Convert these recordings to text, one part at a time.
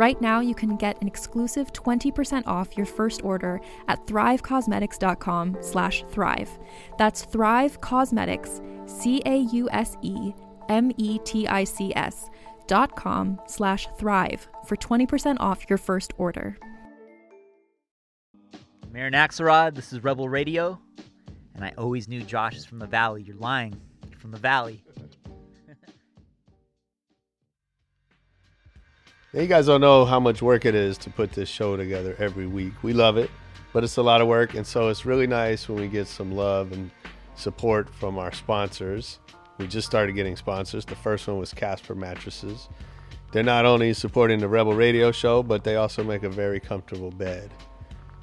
Right now, you can get an exclusive 20% off your first order at thrivecausemetics.com slash thrive. That's Thrive Causemetics, C-A-U-S-E-M-E-T-I-C-S dot com slash thrive for 20% off your first order. Marin Axelrod, this is Rebel Radio, and I always knew Josh is from the Valley. You're lying. You're from the Valley. You guys don't know how much work it is to put this show together every week. We love it, but it's a lot of work, and so it's really nice when we get some love and support from our sponsors. We just started getting sponsors. The first one was Casper Mattresses. They're not only supporting the Rebel Radio show, but they also make a very comfortable bed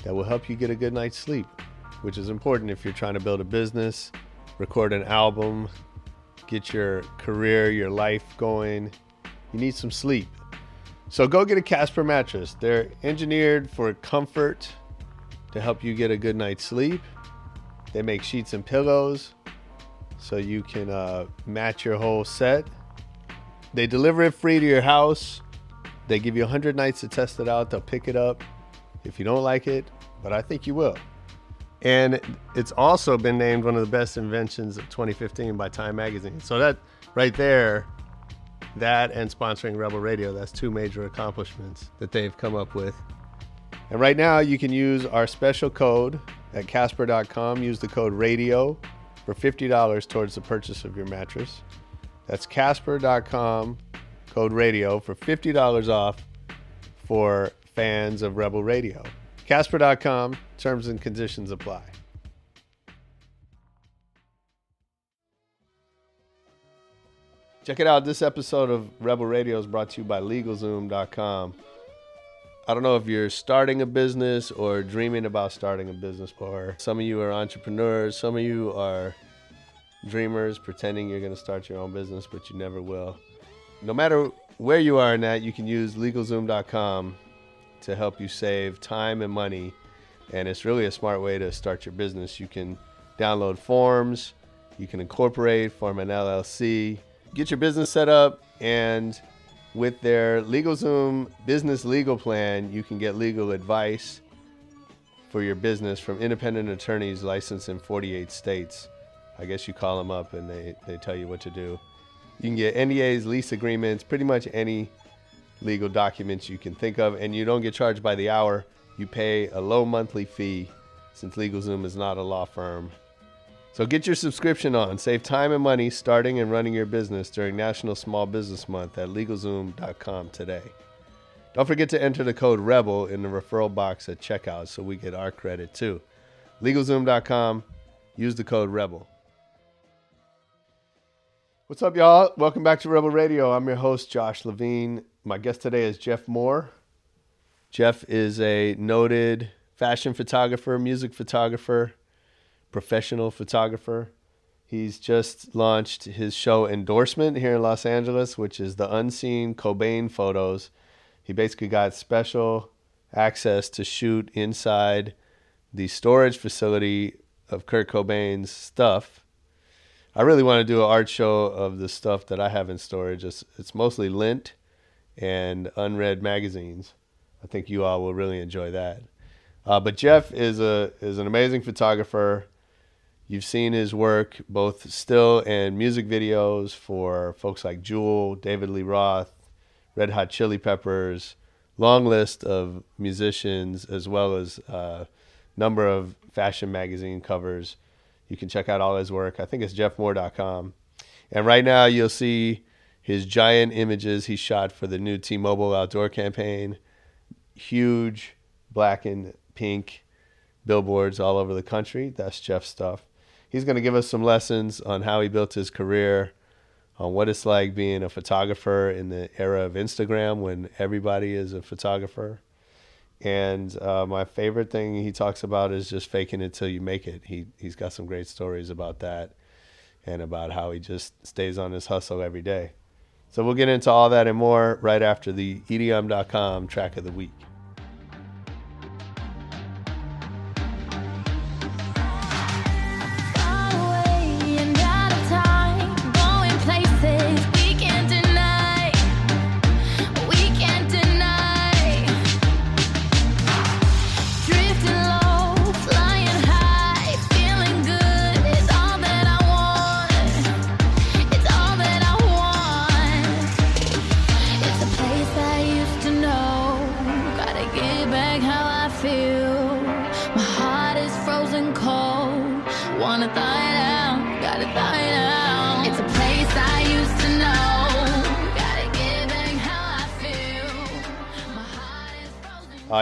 that will help you get a good night's sleep, which is important if you're trying to build a business, record an album, get your career, your life going. You need some sleep. So go get a Casper mattress. They're engineered for comfort to help you get a good night's sleep. They make sheets and pillows so you can uh, match your whole set. They deliver it free to your house. They give you 100 nights to test it out. They'll pick it up if you don't like it, but I think you will. And it's also been named one of the best inventions of 2015 by Time Magazine. So that right there that and sponsoring Rebel Radio. That's two major accomplishments that they've come up with. And right now, you can use our special code at Casper.com. Use the code RADIO for $50 towards the purchase of your mattress. That's Casper.com, code RADIO for $50 off for fans of Rebel Radio. Casper.com, terms and conditions apply. Check it out. This episode of Rebel Radio is brought to you by LegalZoom.com. I don't know if you're starting a business or dreaming about starting a business, or some of you are entrepreneurs, some of you are dreamers pretending you're going to start your own business, but you never will. No matter where you are in that, you can use LegalZoom.com to help you save time and money. And it's really a smart way to start your business. You can download forms, you can incorporate, form an LLC get your business set up and with their LegalZoom business legal plan, you can get legal advice for your business from independent attorneys licensed in 48 states. I guess you call them up and they, they tell you what to do. You can get NDAs, lease agreements, pretty much any legal documents you can think of, and you don't get charged by the hour. You pay a low monthly fee since LegalZoom is not a law firm. So get your subscription on. Save time and money starting and running your business during National Small Business Month at LegalZoom.com today. Don't forget to enter the code REBEL in the referral box at checkout so we get our credit too. LegalZoom.com. Use the code REBEL. What's up, y'all? Welcome back to Rebel Radio. I'm your host, Josh Levine. My guest today is Jeff Moore. Jeff is a noted fashion photographer, music photographer, professional photographer. He's just launched his show Endorsement here in Los Angeles, which is the unseen Cobain photos. He basically got special access to shoot inside the storage facility of Kurt Cobain's stuff. I really want to do an art show of the stuff that I have in storage. It's, it's mostly lint and unread magazines. I think you all will really enjoy that. Uh, but Jeff is a is an amazing photographer. You've seen his work, both still and music videos for folks like Jewel, David Lee Roth, Red Hot Chili Peppers, long list of musicians, as well as a uh, number of fashion magazine covers. You can check out all his work. I think it's jeffmoore.com. And right now you'll see his giant images he shot for the new T-Mobile outdoor campaign. Huge black and pink billboards all over the country. That's Jeff's stuff he's going to give us some lessons on how he built his career, on what it's like being a photographer in the era of Instagram when everybody is a photographer. And uh, my favorite thing he talks about is just faking it till you make it. He he's got some great stories about that, and about how he just stays on his hustle every day. So we'll get into all that and more right after the EDM.com track of the week.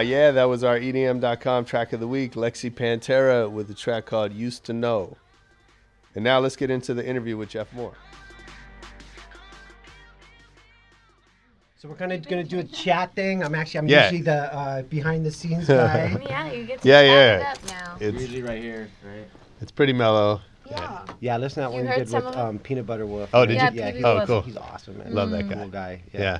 Yeah, that was our EDM.com track of the week, Lexi Pantera with a track called Used to Know. And now let's get into the interview with Jeff Moore. So we're kind of going to do a chat thing. I'm actually, I'm yeah. usually the uh, behind the scenes guy. yeah, you get to yeah, yeah. it up now. It's usually right here, right? It's pretty mellow. Yeah. Yeah, listen to that one we did with um, Peanut Butter Wolf. Oh, did yeah, you? Yeah, he's, oh, cool. He's awesome, man. Love that guy. Cool guy. Yeah. yeah.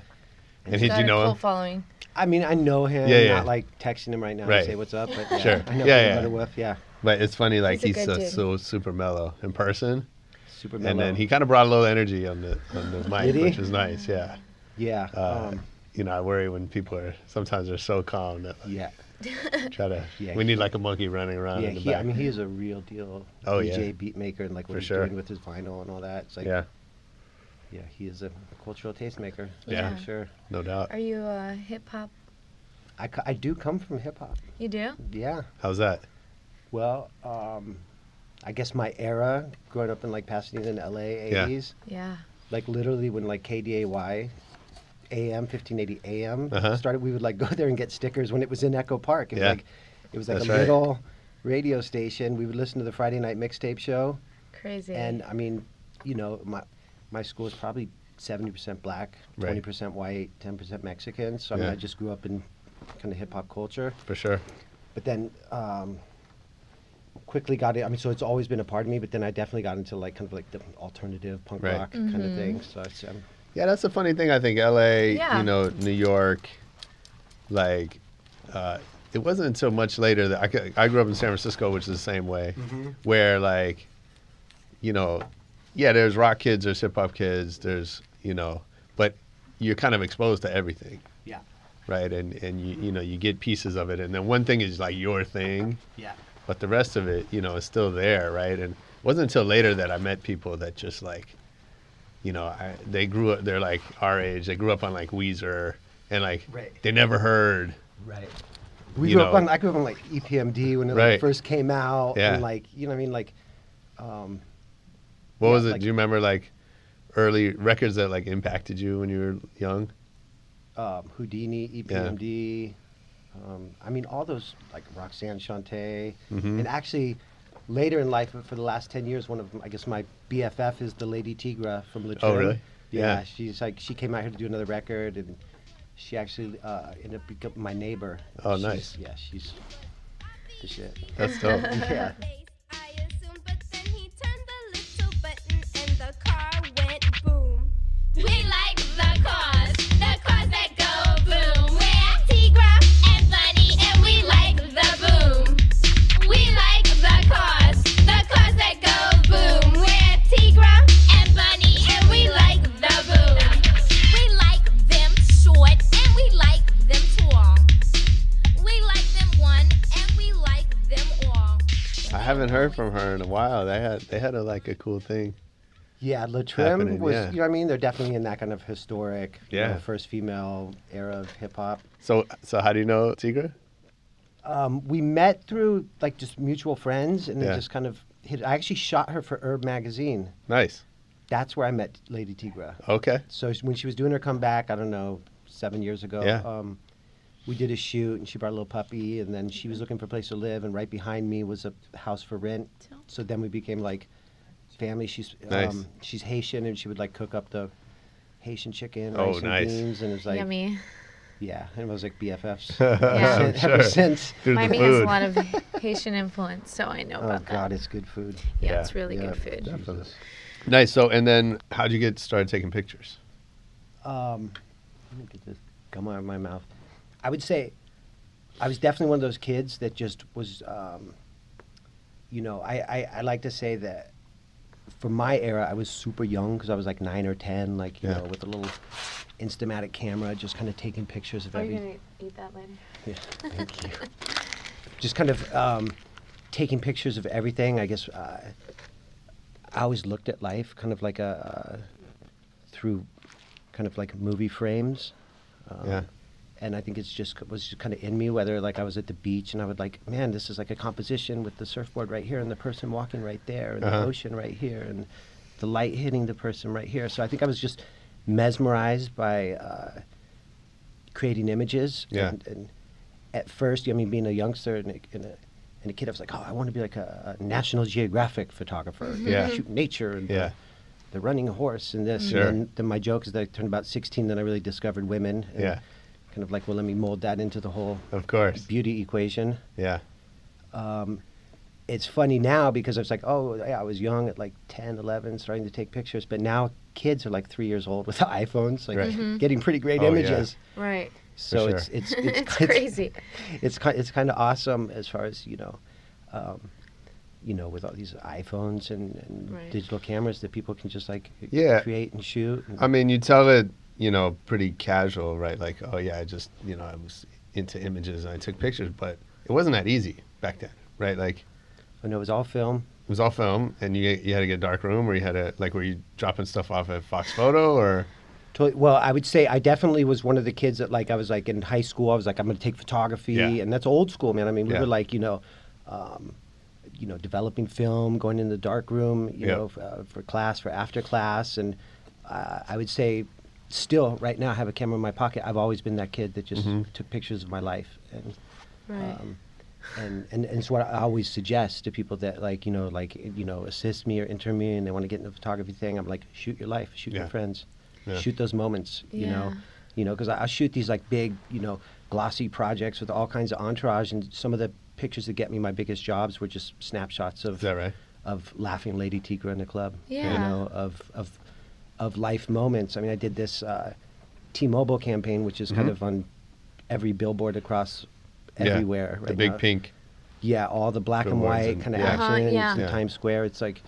And did you know cool him? Following. I mean, I know him. Yeah, yeah. Not like texting him right now right. to say what's up, but yeah, sure. I know yeah, yeah. With, yeah. But it's funny, like he's, he's so, so, super mellow in person. Super mellow. And then he kind of brought a little energy on the on the mic, which was nice. Yeah. Yeah. Uh, um, you know, I worry when people are sometimes they're so calm that like, yeah. Try to. Yeah, we need like a monkey running around. Yeah, in the he, back. I mean, he is a real deal. Oh DJ yeah. beat maker and like what For he's sure. doing with his vinyl and all that. It's like yeah. Yeah, he is a cultural tastemaker. Yeah. for sure. No doubt. Are you a hip hop? I, I do come from hip hop. You do? Yeah. How's that? Well, um, I guess my era, growing up in like Pasadena in LA, 80s. Yeah. Like literally when like KDAY, AM 1580 AM Uh-huh. started, we would like go there and get stickers when it was in Echo Park. It was Yeah. like it was like That's a right. little radio station. We would listen to the Friday night mixtape show, Crazy. and I mean, you know, my my school is probably 70% black, Right. 20% white, 10% Mexican. So I mean, Yeah. I just grew up in kind of hip hop culture. For sure. But then um, quickly got it. I mean, so it's always been a part of me. But then I definitely got into like kind of like the alternative punk Right. rock kind of thing. So it's um, Yeah, that's the funny thing. I think L.A., Yeah. you know, New York, like, uh, it wasn't until much later that I, c- I grew up in San Francisco, which is the same way, where like, you know, yeah, there's rock kids, there's hip hop kids, there's you know, but you're kind of exposed to everything, yeah, right? And and you you know you get pieces of it, and then one thing is like your thing, yeah, but the rest of it, you know, is still there, right? And it wasn't until later that I met people that just like, you know, I, they grew up, they're like our age, they grew up on like Weezer, and like Right. they never heard, right. We You grew up on. I grew up on like EPMD when it Right. like, first came out. Yeah. And like you know what I mean like. Um, what Yeah, was it? like- Do you remember like early records that like impacted you when you were young? um, Whodini, EPMD. Um, I mean, all those like Roxanne Shante, Mhm. and actually later in life, for the last ten years, one of I guess my BFF is the Lady Tigra from La Oh, really? Yeah, Yeah. she's like she came out here to do another record, and she actually uh, ended up becoming my neighbor. Oh, She's- nice. Yeah, she's the shit. That's dope. yeah. haven't heard from her in a while. They had they had a like a cool thing. Yeah, L'Trimm was, yeah. you know what I mean? They're definitely in that kind of historic, you know, Yeah. first female era of hip hop. So so how do you know Tigra? Um, we met through like just mutual friends and Yeah. then just kind of hit. I actually shot her for URB magazine. Nice. That's where I met Lady Tigra. Okay. So when she was doing her comeback, I don't know, seven years ago, Yeah. um, we did a shoot and she brought a little puppy and then she was looking for a place to live and right behind me was a house for rent. So then we became like family. She's Nice. um, she's Haitian and she would like cook up the Haitian chicken, Oh, rice and beans, and it was like Yummy. yeah, and it was like BFFs Yeah. ever, Sure. since. Through the Miami has a lot of Haitian influence, so I know Oh about God, that. it's good food. Yeah, Yeah. it's really Yeah, good food. definitely. Nice. So and then how'd you get started taking pictures? Um, let me get this gum out of my mouth. I would say I was definitely one of those kids that just was, um, you know, I, I, I like to say that for my era, I was super young because I was like nine or ten, like, you Yeah. know, with a little Instamatic camera, just kind of taking pictures of Are you gonna eat that later? Yeah, thank you. Just kind of um, taking pictures of everything. I guess uh, I always looked at life kind of like a uh, through kind of like movie frames. Um, Yeah. And I think it's just was just kind of in me. Whether like I was at the beach and I would like, man, this is like a composition with the surfboard right here and the person walking right there and Uh-huh. the ocean right here and the light hitting the person right here. So I think I was just mesmerized by uh, creating images. Yeah. And, and at first, I mean, being a youngster and a, and a, and a kid, I was like, oh, I want to be like a, a National Geographic photographer. you know, Yeah. Shoot nature and Yeah. the, the running horse and this. Sure. And then, then my joke is that I turned about 16, then I really discovered women. And Yeah. Kind of like, well, let me mold that into the whole Of course. beauty equation. Yeah. Um, it's funny now because I was like, oh, yeah, I was young at like 10, 11, starting to take pictures. But now kids are like three years old with iPhones, like Right. getting pretty great Oh, yeah. images. Right. So sure. it's it's it's, It's crazy. It's ki- it's kind of awesome as far as you know, um, you know, with all these iPhones and, and Right. digital cameras that people can just like Yeah. create and shoot. and- I mean, you tell it, you know, pretty casual, right? Like, oh yeah, I just, you know, I was into images and I took pictures, but it wasn't that easy back then, right? Like, I know it was all film. it was all film, and you you had to get a dark room, or you had to like, were you dropping stuff off at Fox Photo, or Totally. Well, I would say I definitely was one of the kids that like I was like in high school. I was like I'm going to take photography, Yeah. and that's old school, man. I mean, we Yeah. were like you know, um, you know, developing film, going in the dark room, you Yeah. know, f- uh, for class, for after class, and uh, I would say still right now I have a camera in my pocket. I've always been that kid that just Mhm. took pictures of my life, and Right. um, and, and and it's what I always suggest to people that like you know like you know assist me or intern me and they want to get into the photography thing. I'm like shoot your life, shoot Yeah. your friends, Yeah. shoot those moments. You know, you know because I, I shoot these like big you know glossy projects with all kinds of entourage and some of the pictures that get me my biggest jobs were just snapshots of is that right? of laughing Lady Tigra in the club. Yeah. You know, of of of life moments. I mean, I did this uh, T-Mobile campaign, which is kind Mhm. of on every billboard across Yeah. everywhere. the big now. pink. Yeah, all the black and white and- kind of yeah. Uh-huh, action yeah. in Yeah. Times Square. It's like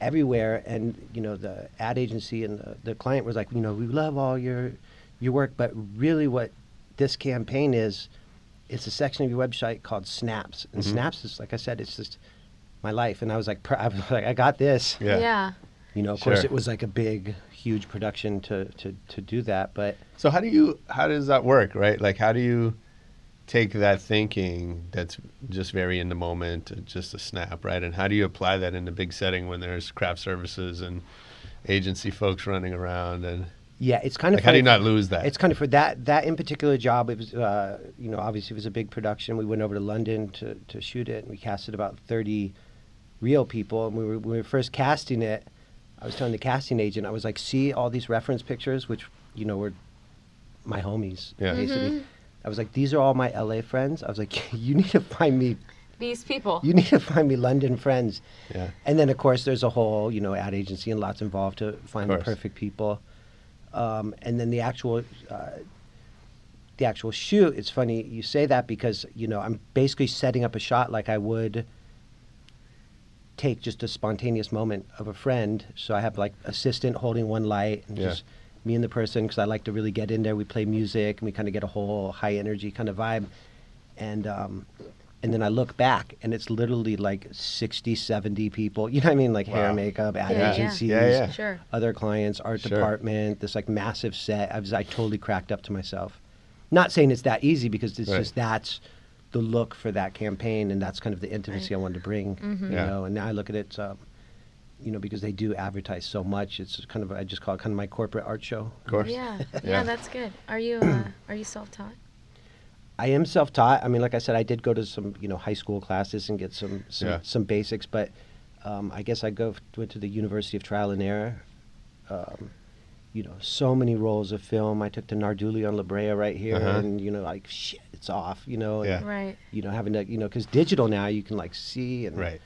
everywhere, and you know the ad agency and the, the client was like, you know, we love all your your work, but really, what this campaign is, it's a section of your website called Snaps, and Mhm. Snaps is like I said, it's just my life, and I was like, pr- I was like, I got this. Yeah. yeah. You know, of course, it was like a big, huge production to to to do that, but So how do you how does that work, right? Like how do you take that thinking that's just very in the moment, uh, just a snap, right? And how do you apply that in the big setting when there's craft services and agency folks running around and yeah, it's kind of like how do you not lose that? It's kind of for that that in particular job. It was, uh, you know, obviously it was a big production. We went over to London to, to shoot it, and we casted about thirty real people. And we were when we were first casting it. I was telling the casting agent, I was like, see all these reference pictures, which you know were my homies. Yeah. Basically, I was like, these are all my LA friends. I was like, you need to find me. These people. You need to find me London friends. yeah. And then, of course, there's a whole, you know, ad agency and lots involved to find the perfect people. Um, and then the actual, uh, the actual shoot. It's funny you say that because you know I'm basically setting up a shot like I would take just a spontaneous moment of a friend. So I have like assistant holding one light and Yeah. just me and the person because I like to really get in there. We play music and we kind of get a whole high energy kind of vibe, and um, and then I look back, and it's literally like 60, 70 people. You know what I mean? Like hair, makeup, ad Yeah, yeah. agencies, Yeah, yeah. Sure. other clients, art Sure. department, this like massive set. I was I totally cracked up to myself. Not saying it's that easy because it's Right. just that's the look for that campaign, and that's kind of the intimacy I wanted to bring. Mm-hmm. You Yeah. know, and now I look at it. Um, you know, because they do advertise so much, it's kind of I just call it kind of my corporate art show. Of course. Yeah. yeah. Yeah. that's good. Are you uh, are you self-taught? I am self-taught. I mean, like I said, I did go to some you know high school classes and get some some, Yeah. some basics, but um, I guess I go went to the University of Trial and Error. Um, you know, so many rolls of film. I took to Narduli on La Brea right here, Uh-huh. and you know, like shit, it's off. You know, and, Right. You know, having to you know, because digital now you can like see and Right.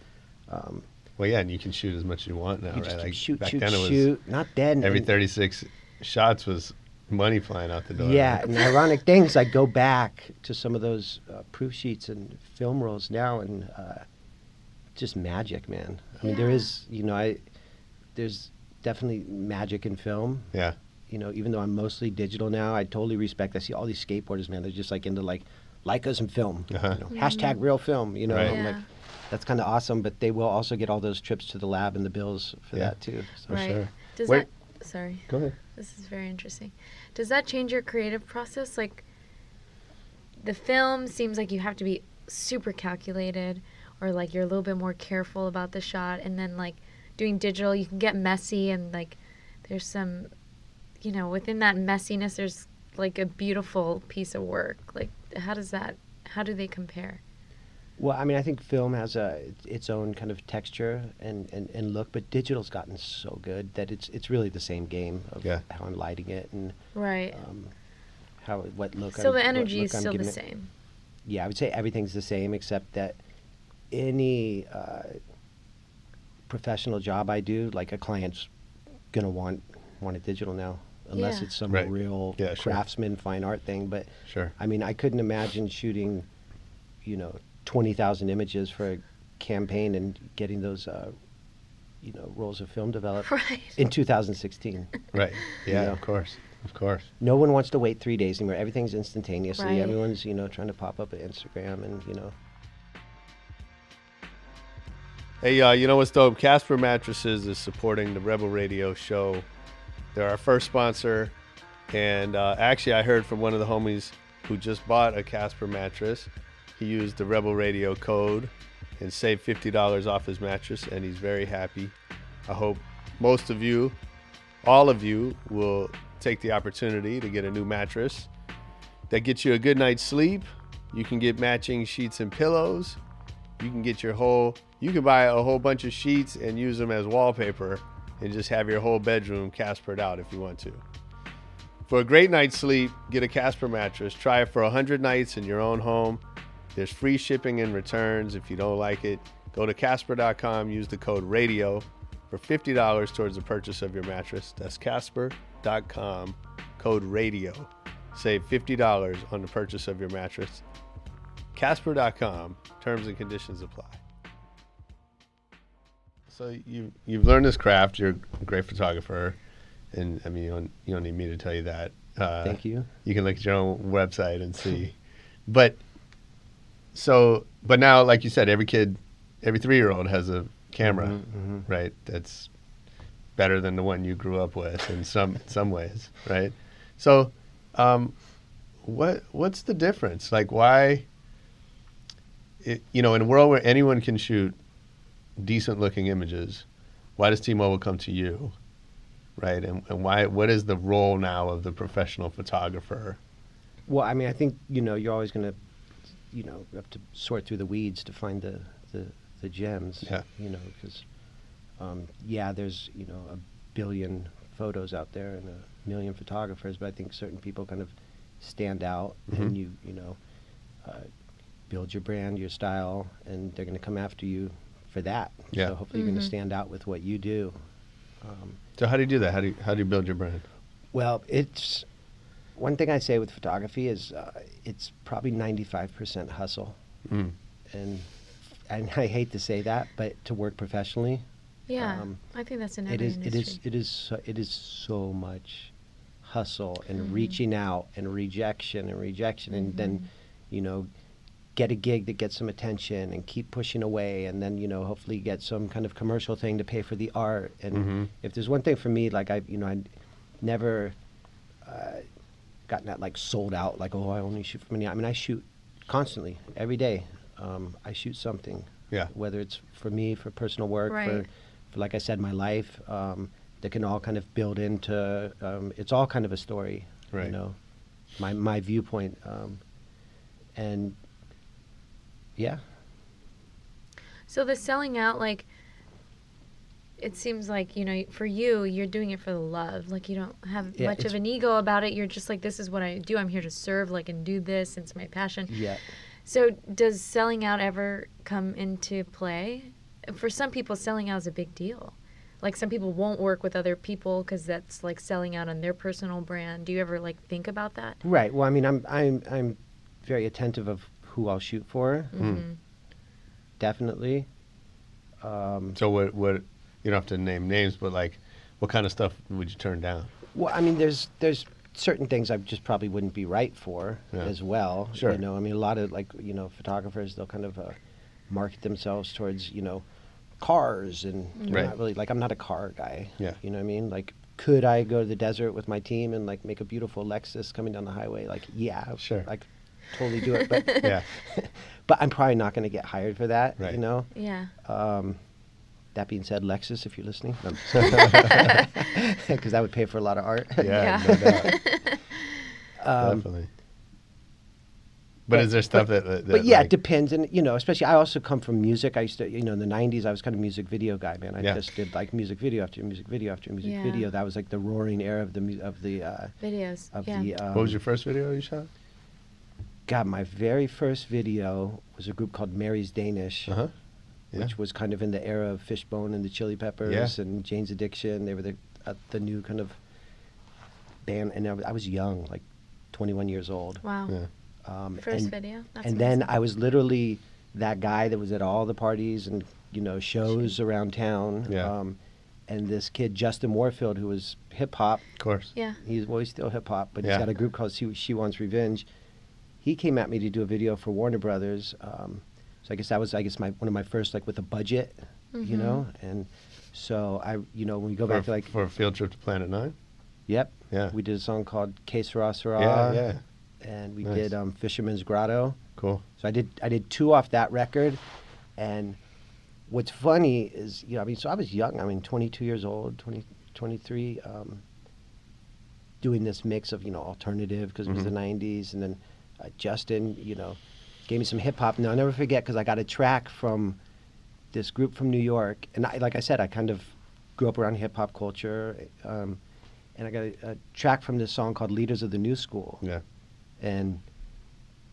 Um, Well, yeah, and you can shoot as much as you want now, you right? just Like shoot, back shoot, then it was shoot. Not dead. every 36 shots was money flying out the door. Yeah, and the ironic things. I go back to some of those uh, proof sheets and film rolls now, and uh, just magic, man. I mean, there Yeah. is, you know, I there's definitely magic in film. Yeah. You know, even though I'm mostly digital now, I totally respect. I see all these skateboarders, man. They're just like into like Leicas and film. Uh-huh. You know, Hashtag real film. You know, Right. I'm Yeah. like, that's kind of awesome. But they will also get all those trips to the lab and the bills for Yeah. that too. So. right. sure. Does Wait. that sorry. Go ahead. This is very interesting. Does that change your creative process? Like, the film seems like you have to be super calculated, or like you're a little bit more careful about the shot, and then like doing digital, you can get messy, and like there's some, you know, within that messiness, there's like a beautiful piece of work. Like, how does that? How do they compare? Well, I mean, I think film has a its own kind of texture and, and, and look, but digital's gotten so good that it's it's really the same game of Yeah. how I'm lighting it and Right. um, how what look. so I'm, the what energy is still the giving it. same. Yeah, I would say everything's the same except that any uh, professional job I do, like a client's gonna want want it digital now, unless Yeah. it's some Right. real Yeah, sure. craftsman fine art thing. But Sure. I mean, I couldn't imagine shooting, you know, twenty thousand images for a campaign and getting those, uh, you know, rolls of film developed Right. in 2016. Right. Yeah, know. of course. Of course. no one wants to wait three days anymore. Everything's instantaneously. Right. Everyone's, you know, trying to pop up at Instagram and you know. Hey, uh, you know what's dope? Casper Mattresses is supporting the Rebel Radio show. They're our first sponsor. And uh, actually, I heard from one of the homies who just bought a Casper mattress. He used the Rebel Radio code and saved $50 off his mattress, and he's very happy. I hope most of you, all of you, will take the opportunity to get a new mattress that gets you a good night's sleep. You can get matching sheets and pillows you can get your whole you can buy a whole bunch of sheets and use them as wallpaper and just have your whole bedroom caspered out if you want to. For a great night's sleep get a casper mattress. Try it for 100 nights in your own home. There's free shipping and returns if you don't like it. Go to casper.com use the code radio for $50 towards the purchase of your mattress. That's casper.com code radio. Save $50 on the purchase of your mattress. Casper.com. Terms and conditions apply. So you you've learned this craft. You're a great photographer, and I mean you don't you don't need me to tell you that. Uh, Thank you. You can look at your own website and see. but so but now, like you said, every kid, every three year old has a camera, Mhm, right? That's better than the one you grew up with in some some ways, right? So, um, what what's the difference? Like, why? It, you know, in a world where anyone can shoot decent looking images, why does T-Mobile come to you, right? And, and why? What is the role now of the professional photographer? Well, I mean, I think you know you're always going to, you know, have to sort through the weeds to find the the, the gems. Yeah. You know, because um, yeah, there's you know a billion photos out there and a million photographers, but I think certain people kind of stand out, Mhm. and you you know, uh, build your brand, your style, and they're going to come after you for that. Yeah. So hopefully you're going to stand out with what you do. Um, So how do you do that? How do you, how do you build your brand? well, it's one thing I say with photography is uh, it's probably 95% hustle, Mm. and and I hate to say that, but to work professionally, Yeah. Um, I think that's in it every is it industry. is it is so, it is so much hustle and Mhm. reaching out and rejection and rejection and then Mhm. you know get a gig that gets some attention and keep pushing away and then you know hopefully get some kind of commercial thing to pay for the art and Mhm. if there's one thing for me like i you know i never uh, gotten that like sold out like oh i only shoot for money i mean i shoot constantly every day um, i shoot something Yeah. whether it's for me for personal work for, Right. for like i said my life um, that can all kind of build into um, it's all kind of a story Right. you know my my viewpoint um, and yeah So the selling out, like, it seems like you know, for you, you're doing it for the love. Like you don't have Yeah, much of an ego about it. You're just like, this is what I do. I'm here to serve, like, and do this. It's my passion. yeah So does selling out ever come into play? For some people, selling out is a big deal. Like some people won't work with other people because that's like selling out on their personal brand. Do you ever like think about that? right well i mean i'm i'm i'm very attentive of who i'll shoot for Mhm. definitely um, So what? What? You don't have to name names, but like, what kind of stuff would you turn down? Well, I mean, there's there's certain things I just probably wouldn't be right for Yeah. as well. Sure. You know, I mean, a lot of like you know photographers they'll kind of uh, market themselves towards you know cars and they're Right. not really like I'm not a car guy. Yeah. You know what I mean? Like, could I go to the desert with my team and like make a beautiful Lexus coming down the highway? Like, yeah, Sure. like totally do it. But Yeah. but I'm probably not going to get hired for that. Right. You know. Yeah. Um, that being said, Lexus, if you're listening, because that would pay for a lot of art. Yeah. Yeah. No doubt. Um, Definitely. But, is there stuff that, that? but yeah, like- it depends, and you know, especially I also come from music. I used to, you know, in the '90s, I was kind of music video guy, man. I Yeah. just did like music video after music video after music Yeah. video. That was like the roaring era of the mu- of the uh, Videos. of yeah. the. Um, what was your first video you shot? God, my very first video was a group called Mary's Danish, Uh huh. Yeah. which was kind of in the era of Fishbone and the Chili Peppers Yeah. and Jane's Addiction. They were the uh, the new kind of band, and I was, I was young, like 21 years old. wow. Yeah. Um, First and, video. That's and then. I was literally that guy that was at all the parties and you know shows around town. Yeah. Um, and this kid Justin Warfield, who was hip hop, Of course. Yeah. he's well, he's still hip hop, but Yeah. he's got a group called She, she Wants Revenge. He came at me to do a video for Warner Brothers. Um, so I guess that was I guess my one of my first like with a budget, you Mhm. know. And so I you know when we go for, back to like for a field trip to Planet Nine. yep, Yeah. we did a song called Que Sera Sera, yeah. Yeah. and we Nice. did um, Fisherman's Grotto. Cool. So I did I did two off that record, and what's funny is you know I mean so I was young I mean 22 years old 20 23 um, doing this mix of you know alternative because it was the 90s and then uh, Justin you know gave me some hip hop and I'll never forget because I got a track from this group from New York and I, like I said I kind of grew up around hip hop culture um, and I got a, a track from this song called Leaders of the New School Yeah. and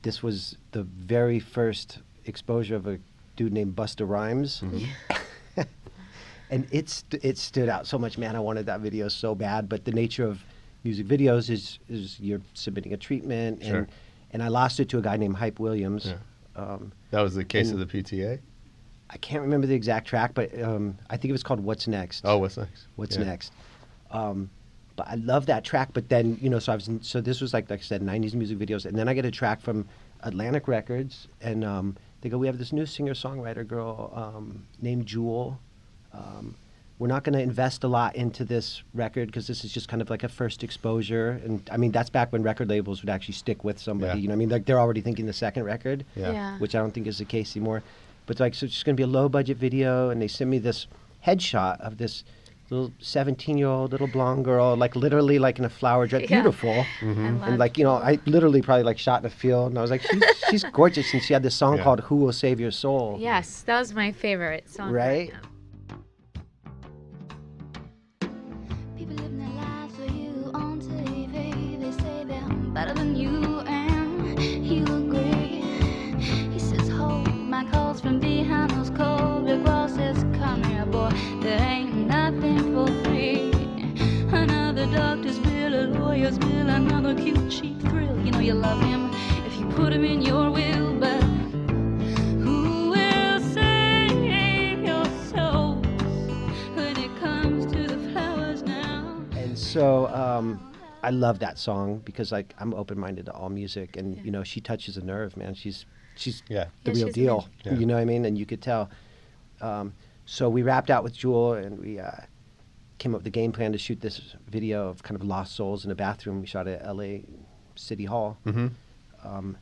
this was the very first exposure of a dude named Busta Rhymes. and it st- it stood out so much, man. I wanted that video so bad, but the nature of music videos is is you're submitting a treatment, Sure. and and I lost it to a guy named Hype Williams. Yeah. Um, That was the case of the PTA. I can't remember the exact track, but um, I think it was called "What's Next." Oh, what's next? What's Yeah. next? Um, but I love that track. But then you know, so I was in, so this was like like I said, '90s music videos, and then I get a track from Atlantic Records, and um, they go, "We have this new singer songwriter girl um, named Jewel. Um, we're not going to invest a lot into this record because this is just kind of like a first exposure. And I mean, that's back when record labels would actually stick with somebody. Yeah. You know, what I mean, like they're already thinking the second record Yeah. Yeah. which I don't think is the case anymore. But like, so it's just going to be a low budget video, and they send me this headshot of this little 17 year old little blonde girl, like literally like in a flower dress, Yeah. beautiful. Mm-hmm. I And like, you know, I literally probably like shot in a field, and I was like, she's, she's gorgeous. And she had this song Yeah. called Who Will Save Your Soul. Yes, that was my favorite song. Right? now. I love that song because like I'm open minded to all music, and you know she touches a nerve, man. She's she's Yeah. the Yeah, real she's deal. amazing. You know what I mean? And you could tell. Um, so we wrapped out with Jewel, and we uh, came up with the game plan to shoot this video of kind of lost souls in a bathroom. We shot at L.A. City Hall, Mm-hmm. um,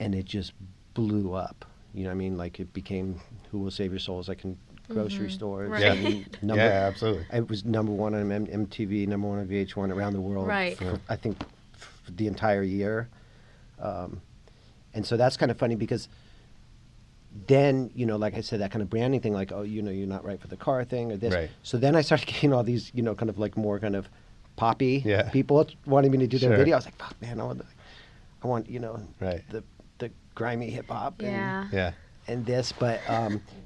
and it just blew up. You know what I mean? Like it became "Who Will Save Your Souls?" Like in grocery stores. Right. I mean, number, yeah, absolutely. It was number one on MTV, number one on VH1 around the world. Right. For, I think for the entire year. Um, and so that's kind of funny because then, you know, like I said, that kind of branding thing, like, oh, you know, you're not right for the car thing or this. Right. So then I started getting all these, you know, kind of like more kind of poppy Yeah. people wanting me to do their Sure. video. I was like, fuck, man, I want, the, I want, you know, Right. the the grimy hip hop. and- Yeah. Yeah. and this, but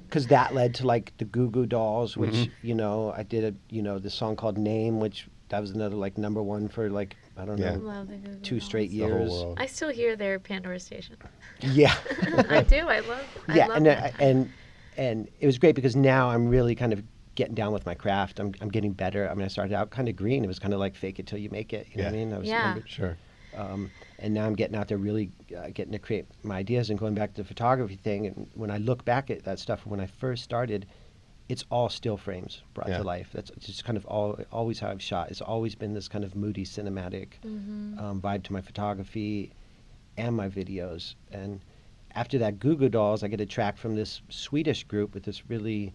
because that led to like the Goo Goo Dolls, which Mm-hmm. you know I did a you know the song called Name, which that was another like number one for like I don't Yeah. know Love the Goo Goo two straight Dolls. The whole years. world. I still hear their Pandora station. Yeah, I do. I love. I yeah, love and that. uh, and and it was great because now I'm really kind of getting down with my craft. I'm I'm getting better. I mean, I started out kind of green. It was kind of like fake it till you make it. You know what I mean? I was Yeah. number- Sure. um, and now I'm getting out there really uh, getting to create my ideas and going back to the photography thing. And when I look back at that stuff, when I first started, it's all still frames brought Yeah. to life. That's just kind of all, always how I've shot. It's always been this kind of moody cinematic Mm-hmm. um, vibe to my photography and my videos. And after that, Goo Goo Dolls, I get a track from this Swedish group with this really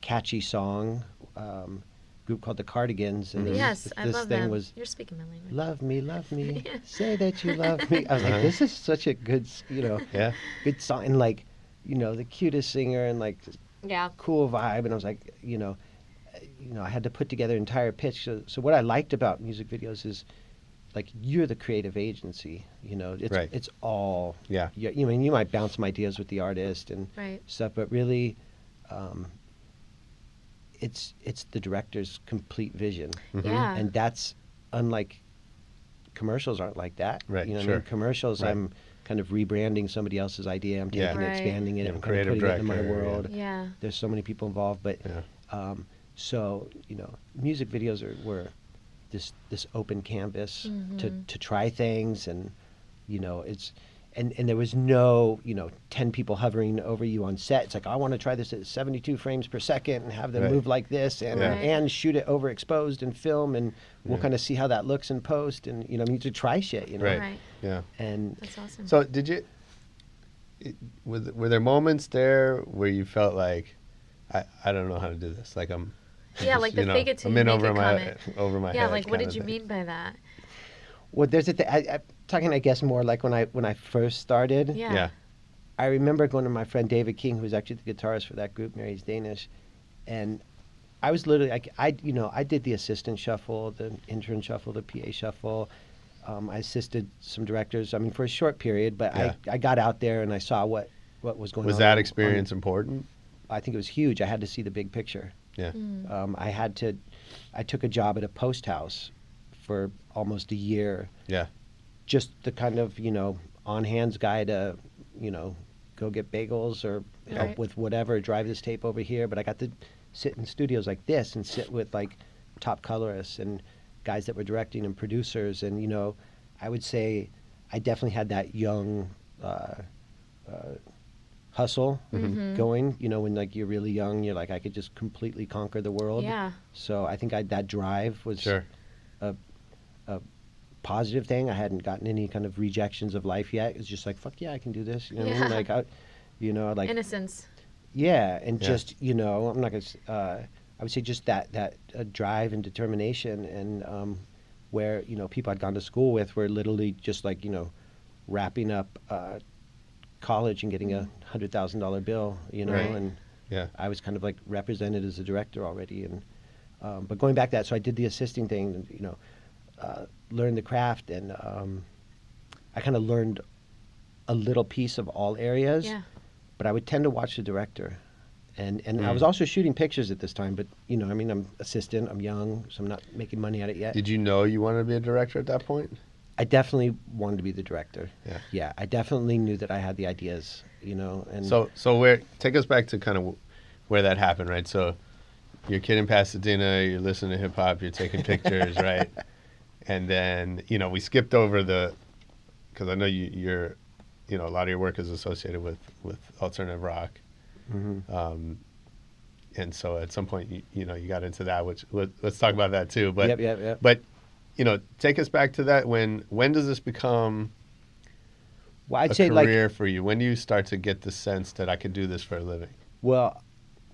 catchy song. Um, group called the Cardigans, and this, Yes, this I love thing them. was You're speaking my language. love me, love me, say that you love me. I was like, this is such a good, you know, Yeah. good song, and like, you know, the cutest singer and like Yeah. cool vibe, and I was like, you know, you know, I had to put together an entire pitch. So, so what I liked about music videos is, like, you're the creative agency. You know, it's Right. it's all. Yeah. You, you mean you might bounce some ideas with the artist and Right. stuff, but really, um, it's it's the director's complete vision Mm-hmm. Yeah. and that's unlike commercials aren't like that. Right, You know, what I sure. mean? commercials, Right. I'm kind of rebranding somebody else's idea. I'm taking Yeah. it, Right. expanding it, Yeah, I'm kind creative of putting it in my director, yeah. world. Yeah. There's so many people involved, but Yeah. um, so you know, music videos are were this this open canvas to Mhm. to try things, and you know, it's. And, and there was no, you know, 10 people hovering over you on set. It's like, I want to try this at 72 frames per second and have them Right. move like this and, Yeah. Right. and shoot it overexposed and film and we'll Yeah. kind of see how that looks in post and you know I mean to try shit you know Right. Right. Yeah. and That's awesome. So did you? it- Were, were there moments there where you felt like, I, I don't know how to do this. Like I'm. Yeah, just, like the you know, fake it till I'm in make over it my comment. over my yeah, head. like what did you thing. mean by that? well there's a th- I, I'm talking I guess more like when I when I first started Yeah. Yeah. I remember going to my friend David King who was actually the guitarist for that group Mary's Danish and I was literally like I you know I did the assistant shuffle the intern shuffle the PA shuffle um, I assisted some directors I mean for a short period but Yeah. I, I got out there and I saw what what was going Was on that on- experience important? I think it was huge I had to see the big picture Yeah. Mm. um, I had to, I took a job at a post house for almost a year, Yeah. Just the kind of you know on hands guy to, you know, go get bagels or help Right. with whatever, drive this tape over here. But I got to sit in studios like this and sit with like top colorists and guys that were directing and producers, and you know, I would say I definitely had that young. Uh, uh, hustle Mhm. going you know when like you're really young you're like i could just completely conquer the world Yeah. so I think I, that drive was Sure. a, a positive thing. I hadn't gotten any kind of rejections of life yet. It's just like fuck yeah, I can do this. You know, what I mean? Yeah. like I, you know, like Innocence. yeah, and Yeah. just you know, I'm not gonna. Uh, I would say just that that uh, drive and determination, and um, where you know people I'd gone to school with were literally just like you know, wrapping up uh, college and getting a hundred thousand dollar bill. You know, Right. and Yeah. I was kind of like represented as a director already, and um, but going back to that, so I did the assisting thing, and, you know, uh, learned the craft, and um, I kind of learned a little piece of all areas. Yeah. But I would tend to watch the director, and and I was Mm. also shooting pictures at this time. But you know, I mean, I'm assistant, I'm young, so I'm not making money at it yet. Did you know you wanted to be a director at that point? I definitely wanted to be the director. Yeah. Yeah, I definitely knew that I had the ideas. You know, and So so where take us back to kind of where that happened, right? So you're a kid in Pasadena, you're listening to hip hop, you're taking pictures, right? And then you know we skipped over the because I know you you're you know a lot of your work is associated with with alternative rock. Mhm. Um, and so at some point, you, you know, you got into that, which let, let's talk about that too. But Yep, yep, yep. but you know, take us back to that. When when does this become Well, I'd a say like career for you? When do you start to get the sense that I could do this for a living? Well,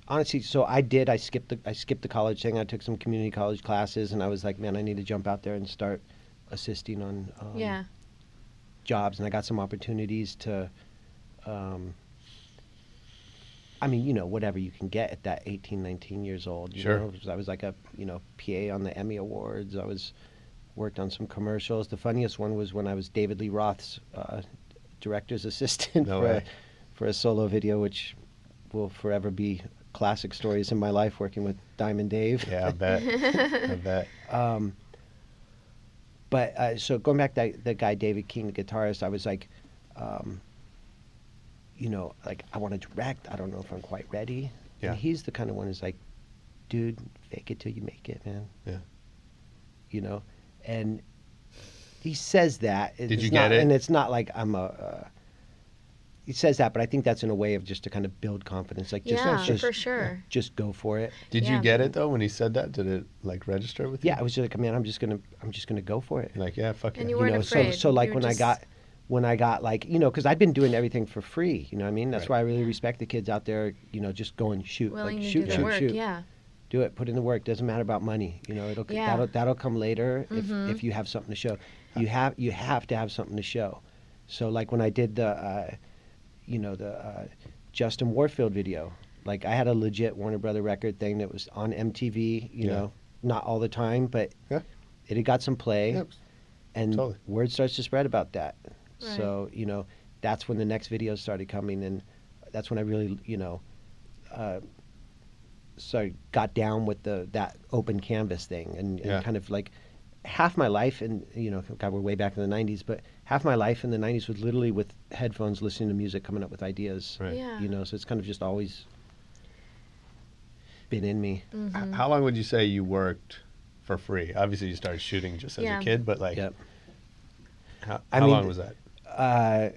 honestly, so I did. I skipped the I skipped the college thing. I took some community college classes, and I was like, man, I need to jump out there and start assisting on um, yeah. jobs. And I got some opportunities to, um, I mean, you know, whatever you can get at that 18, 19 years old. You Sure. know? 'Cause I was like a you know PA on the Emmy Awards. I was worked on some commercials. The funniest one was when I was David Lee Roth's uh, director's assistant No for a, for a solo video, which will forever be classic stories in my life working with Diamond Dave. Yeah, I bet. I bet. Um, but uh, so going back to that, the guy David King, the guitarist, I was like, um, you know, like I want to direct. I don't know if I'm quite ready. Yeah. And he's the kind of one who's like, dude, fake it till you make it, man. Yeah. You know, and he says that. Did It's you not- get it? And it's not like I'm a. Uh, he says that, but I think that's in a way of just to kind of build confidence. Like just, yeah, just for sure. just go for it. Did Yeah. you get it though when he said that? Did it like register with you? Yeah, I was just like, man, I'm just gonna, I'm just gonna go for it. You're like, yeah, fuck And yeah. you weren't know, afraid. So, so like when just- I got, when I got like, you know, because I'd been doing everything for free. You know what I mean? That's Right. why I really respect the kids out there. You know, just go and shoot, Willing like to shoot, do the shoot, work. shoot. Yeah. Do it. Put in the work. Doesn't matter about money. You know, it'll Yeah. that'll that'll come later Mhm. if if you have something to show. You have you have to have something to show. So like when I did the, uh, you know, the uh, Justin Warfield video. Like I had a legit Warner Brother record thing that was on MTV. You Yeah. know, not all the time, but Yeah. it had got some play Yep. and Totally. word starts to spread about that. Right. So you know, that's when the next videos started coming, and that's when I really, you know, uh, so got down with the that open canvas thing, and, and Yeah. kind of like half my life, and you know, God, we're way back in the '90s, but half my life in the '90s was literally with headphones, listening to music, coming up with ideas. Right. Yeah. You know, so it's kind of just always been in me. H- Mhm. How long would you say you worked for free? Obviously, you started shooting just as Yeah. a kid, but like, Yep. how, I how mean, long was that? Uh,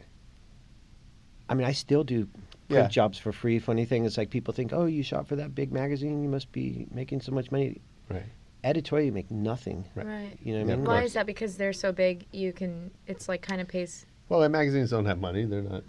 I mean, I still do print Yeah. jobs for free. Funny thing is, like people think, "Oh, you shot for that big magazine, you must be making so much money." Right. Editorial, you make nothing. Right. Right. You know what Yeah, I mean? Why course. is that? Because they're so big, you can. It's like kind of pays. Well, and magazines don't have money. They're not.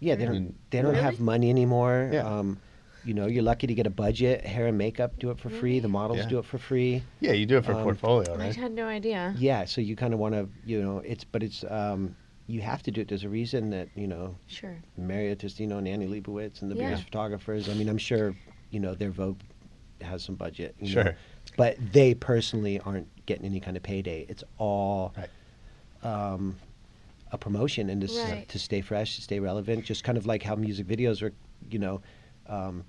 Yeah, they don't. mean- they don't have money anymore. Yeah. Um, you know, you're lucky to get a budget. Hair and makeup do it for free. The models Yeah. do it for free. Yeah, you do it for Um, portfolio, I had no idea. Yeah, so you kind of want to, you know, it's but it's um, you have to do it. There's a reason that you know Sure. Mario Testino and Annie Leibovitz and the Yeah. biggest photographers. I mean, I'm sure, you know, their Vogue has some budget. You Sure. Know, but they personally aren't getting any kind of payday. It's all Right. um, a promotion and to, s- to stay fresh, to stay relevant. Just kind of like how music videos are, you know, um,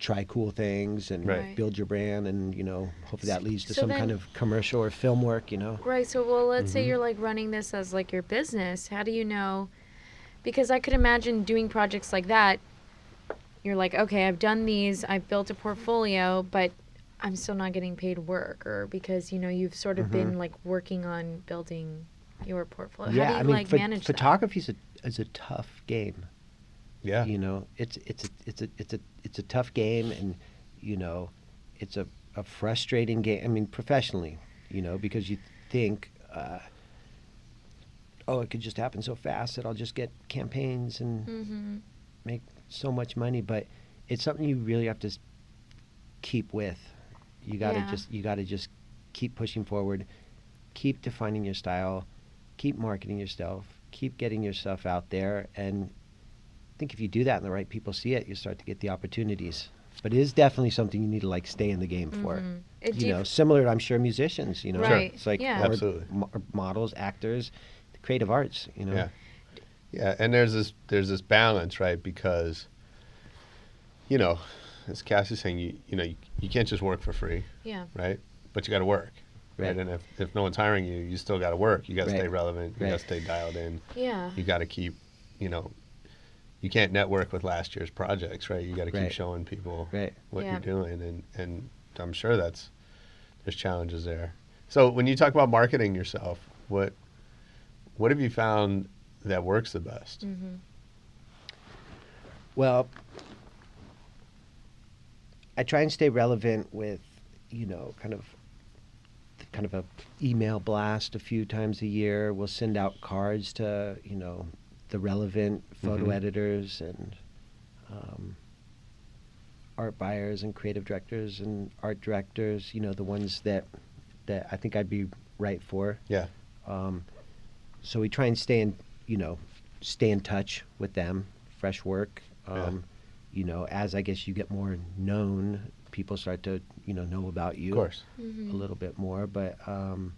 try cool things and Right. Right. build your brand, and you know, hopefully that leads to So some then- kind of commercial or film work. You know. Right. So, well, let's say Mhm. you're like running this as like your business. How do you know? Because I could imagine doing projects like that. You're like, okay, I've done these, I've built a portfolio, but I'm still not getting paid work, or because you know you've sort of been like working on building your portfolio. yeah, How do you I mean, like pho- manage that? photography's a is a tough game. Yeah. you know it's it's a it's a it's a it's a tough game and you know it's a, a frustrating game i mean professionally you know because you think uh, oh it could just happen so fast that i'll just get campaigns and Mm-hmm. make so much money but it's something you really have to keep with you got to Yeah. just you got to just keep pushing forward keep defining your style keep marketing yourself keep getting your stuff out there and I think if you do that and the right people see it you start to get the opportunities but it is definitely something you need to like stay in the game for Mhm. It- you you know f- similar to i'm sure musicians you know Sure. Right, it's like yeah. Absolutely. mo- models actors the creative arts you know Yeah. Yeah, and there's this there's this balance, right? Because you know, as Cassie's saying, you you know, you, you can't just work for free, Yeah. right? But you got to work, right? Right. And if, if no one's hiring you, you still got to work. You got to Right. stay relevant. You got to stay dialed in. Yeah. You got to keep, you know, you can't network with last year's projects, right? You got to keep Right. showing people right what Yeah. you're doing, and and I'm sure that's there's challenges there. So when you talk about marketing yourself, what what have you found that works the best? Mm-hmm. Well, I try and stay relevant with, you know, kind of kind of a email blast a few times a year. We'll send out cards to, you know, the relevant photo Mhm. editors and um, art buyers and creative directors and art directors, you know, the ones that that I think I'd be right for. Yeah. Um, so we try and stay in, you know, stay in touch with them, fresh work. Yeah. You know, as I guess you get more known, people start to, you know, know about you Of course. a little bit more. But um,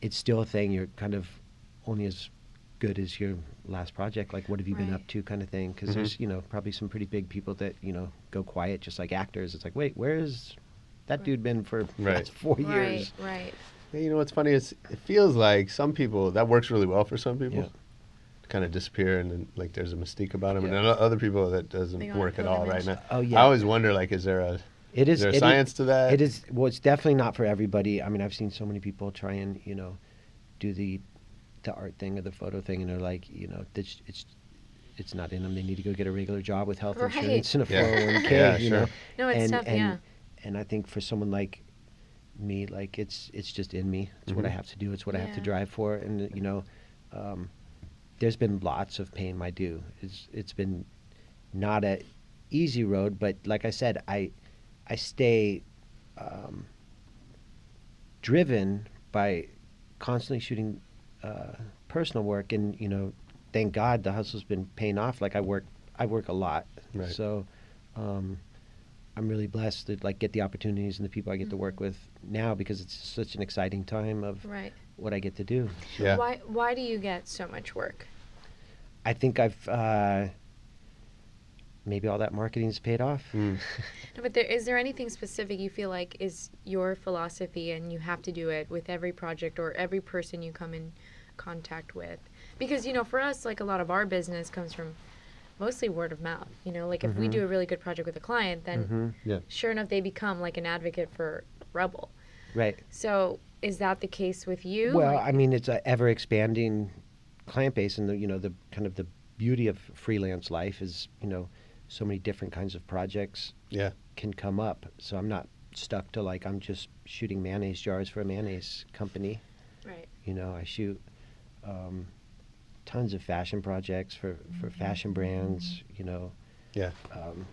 it's still a thing. You're kind of only as good as your last project. Like, what have you been up to, kind of thing. Because Mhm. there's, you know, probably some pretty big people that you know go quiet, just like actors. It's like, wait, where's that Right. dude been for Right. last four years? right. Yeah, you know what's funny is it feels like some people that works really well for some people. Yeah. Kind of disappear and then like there's a mystique about them, Yeah. and then other people that doesn't work at feel all them right now. Oh, yeah. I always wonder like, is there a It is. is there a it is- science to that? It is. Well, it's definitely not for everybody. I mean, I've seen so many people try and you know, do the, the art thing or the photo thing, and they're like, you know, it's it's, it's not in them. They need to go get a regular job with health Right. insurance and a Yeah. 401k. Yeah, you sure. know. No, it's and, tough, and, yeah. And I think for someone like me, like it's it's just in me. It's what I Mhm. have to do. It's what I have to drive for. And you know, um, there's been lots of paying my due. It's it's been not a easy road, but like I said, I I stay um, driven by constantly shooting uh, personal work, and you know, thank God the hustle's been paying off. Like I work, I work a lot, Right. so um, I'm really blessed to like get the opportunities and the people I get to work with now because it's such an exciting time of Right. What I get to do. yeah. Why why do you get so much work? I think I've uh, maybe all that marketing's paid off. Mm. No, but there is there anything specific you feel like is your philosophy and you have to do it with every project or every person you come in contact with? Because you know, for us, like a lot of our business comes from mostly word of mouth. You know, like if we Mhm. do a really good project with a client, then Mhm. Yeah. sure enough, they become like an advocate for Rebel. Right. So is that the case with you? Well, Like- I mean, it's a ever expanding client base, and the you know the kind of the beauty of freelance life is you know so many different kinds of projects Yeah. can come up. So I'm not stuck to like I'm just shooting mayonnaise jars for a mayonnaise company. right. You know, I shoot um, tons of fashion projects for for fashion brands. You know, Yeah. um,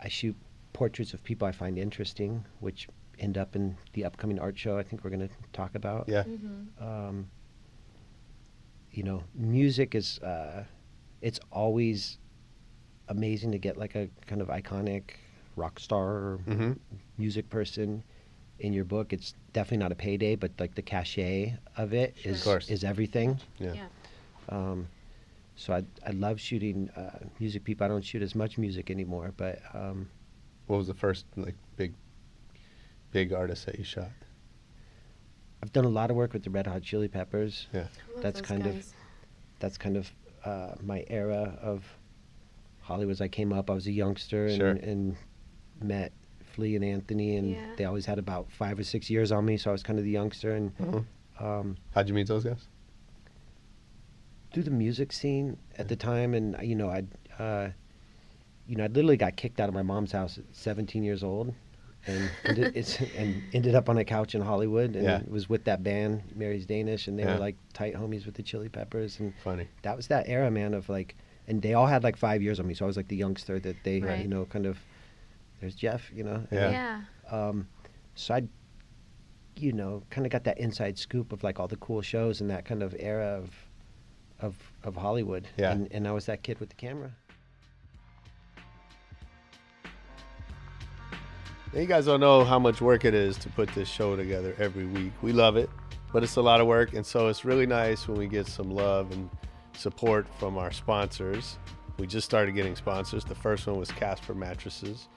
I shoot portraits of people I find interesting, which end up in the upcoming art show. I think we're going to talk about Yeah. Mm-hmm. um, you know, music is uh, it's always amazing to get like a kind of iconic rock star or hmm music person in your book. It's definitely not a payday, but like the cachet of it Sure. is Of is everything. Yeah. Yeah. Um, so I I love shooting uh, music people. I don't shoot as much music anymore, but um, What was the first like big, big artist that you shot? I've done a lot of work with the Red Hot Chili Peppers. Yeah. That's those kind of- that's kind of uh, my era of Hollywood. As I came up, I was a youngster and, Sure. and met Flea and Anthony, and Yeah. they always had about five or six years on me, so I was kind of the youngster. And Uh-huh. um, How'd you meet those guys? through the music scene at the time, and you know, I, uh, you know, I literally got kicked out of my mom's house at 17 years old. And ended, it's, and ended up on a couch in Hollywood, and Yeah. was with that band, Mary's Danish, and they Yeah. were like tight homies with the Chili Peppers, and Funny. that was that era, man, of like, and they all had like five years on me, so I was like the youngster that they, Right. you know, kind of. There's Jeff, you know. Yeah. yeah. Um, so I, you know, kind of got that inside scoop of like all the cool shows in that kind of era of, of, of Hollywood. Yeah. And, and I was that kid with the camera. You guys don't know how much work it is to put this show together every week. We love it, but it's a lot of work, and so it's really nice when we get some love and support from our sponsors. We just started getting sponsors. The first one was Casper Mattresses.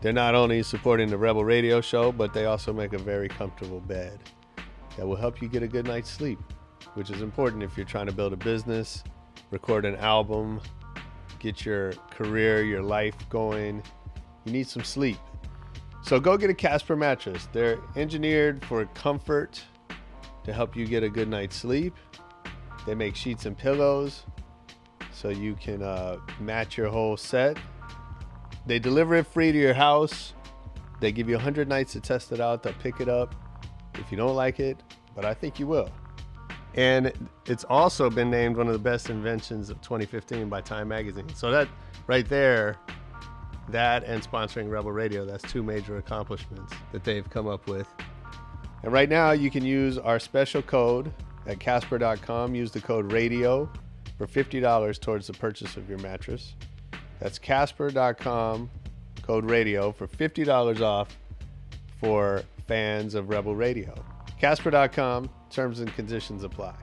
They're not only supporting the Rebel Radio Show, but they also make a very comfortable bed that will help you get a good night's sleep, which is important if you're trying to build a business, record an album, get your career, your life going. You need some sleep. So go get a Casper mattress. They're engineered for comfort to help you get a good night's sleep. They make sheets and pillows, so you can uh, match your whole set. They deliver it free to your house. They give you 100 nights to test it out. They'll pick it up if you don't like it, but I think you will. And it's also been named one of the best inventions of 2015 by Time Magazine. So that right there, that and sponsoring Rebel Radio, that's two major accomplishments that they've come up with. And right now, you can use our special code at Casper.com. Use the code RADIO for $50 towards the purchase of your mattress. That's Casper.com, code RADIO for $50 off for fans of Rebel Radio. Casper.com, terms and conditions apply.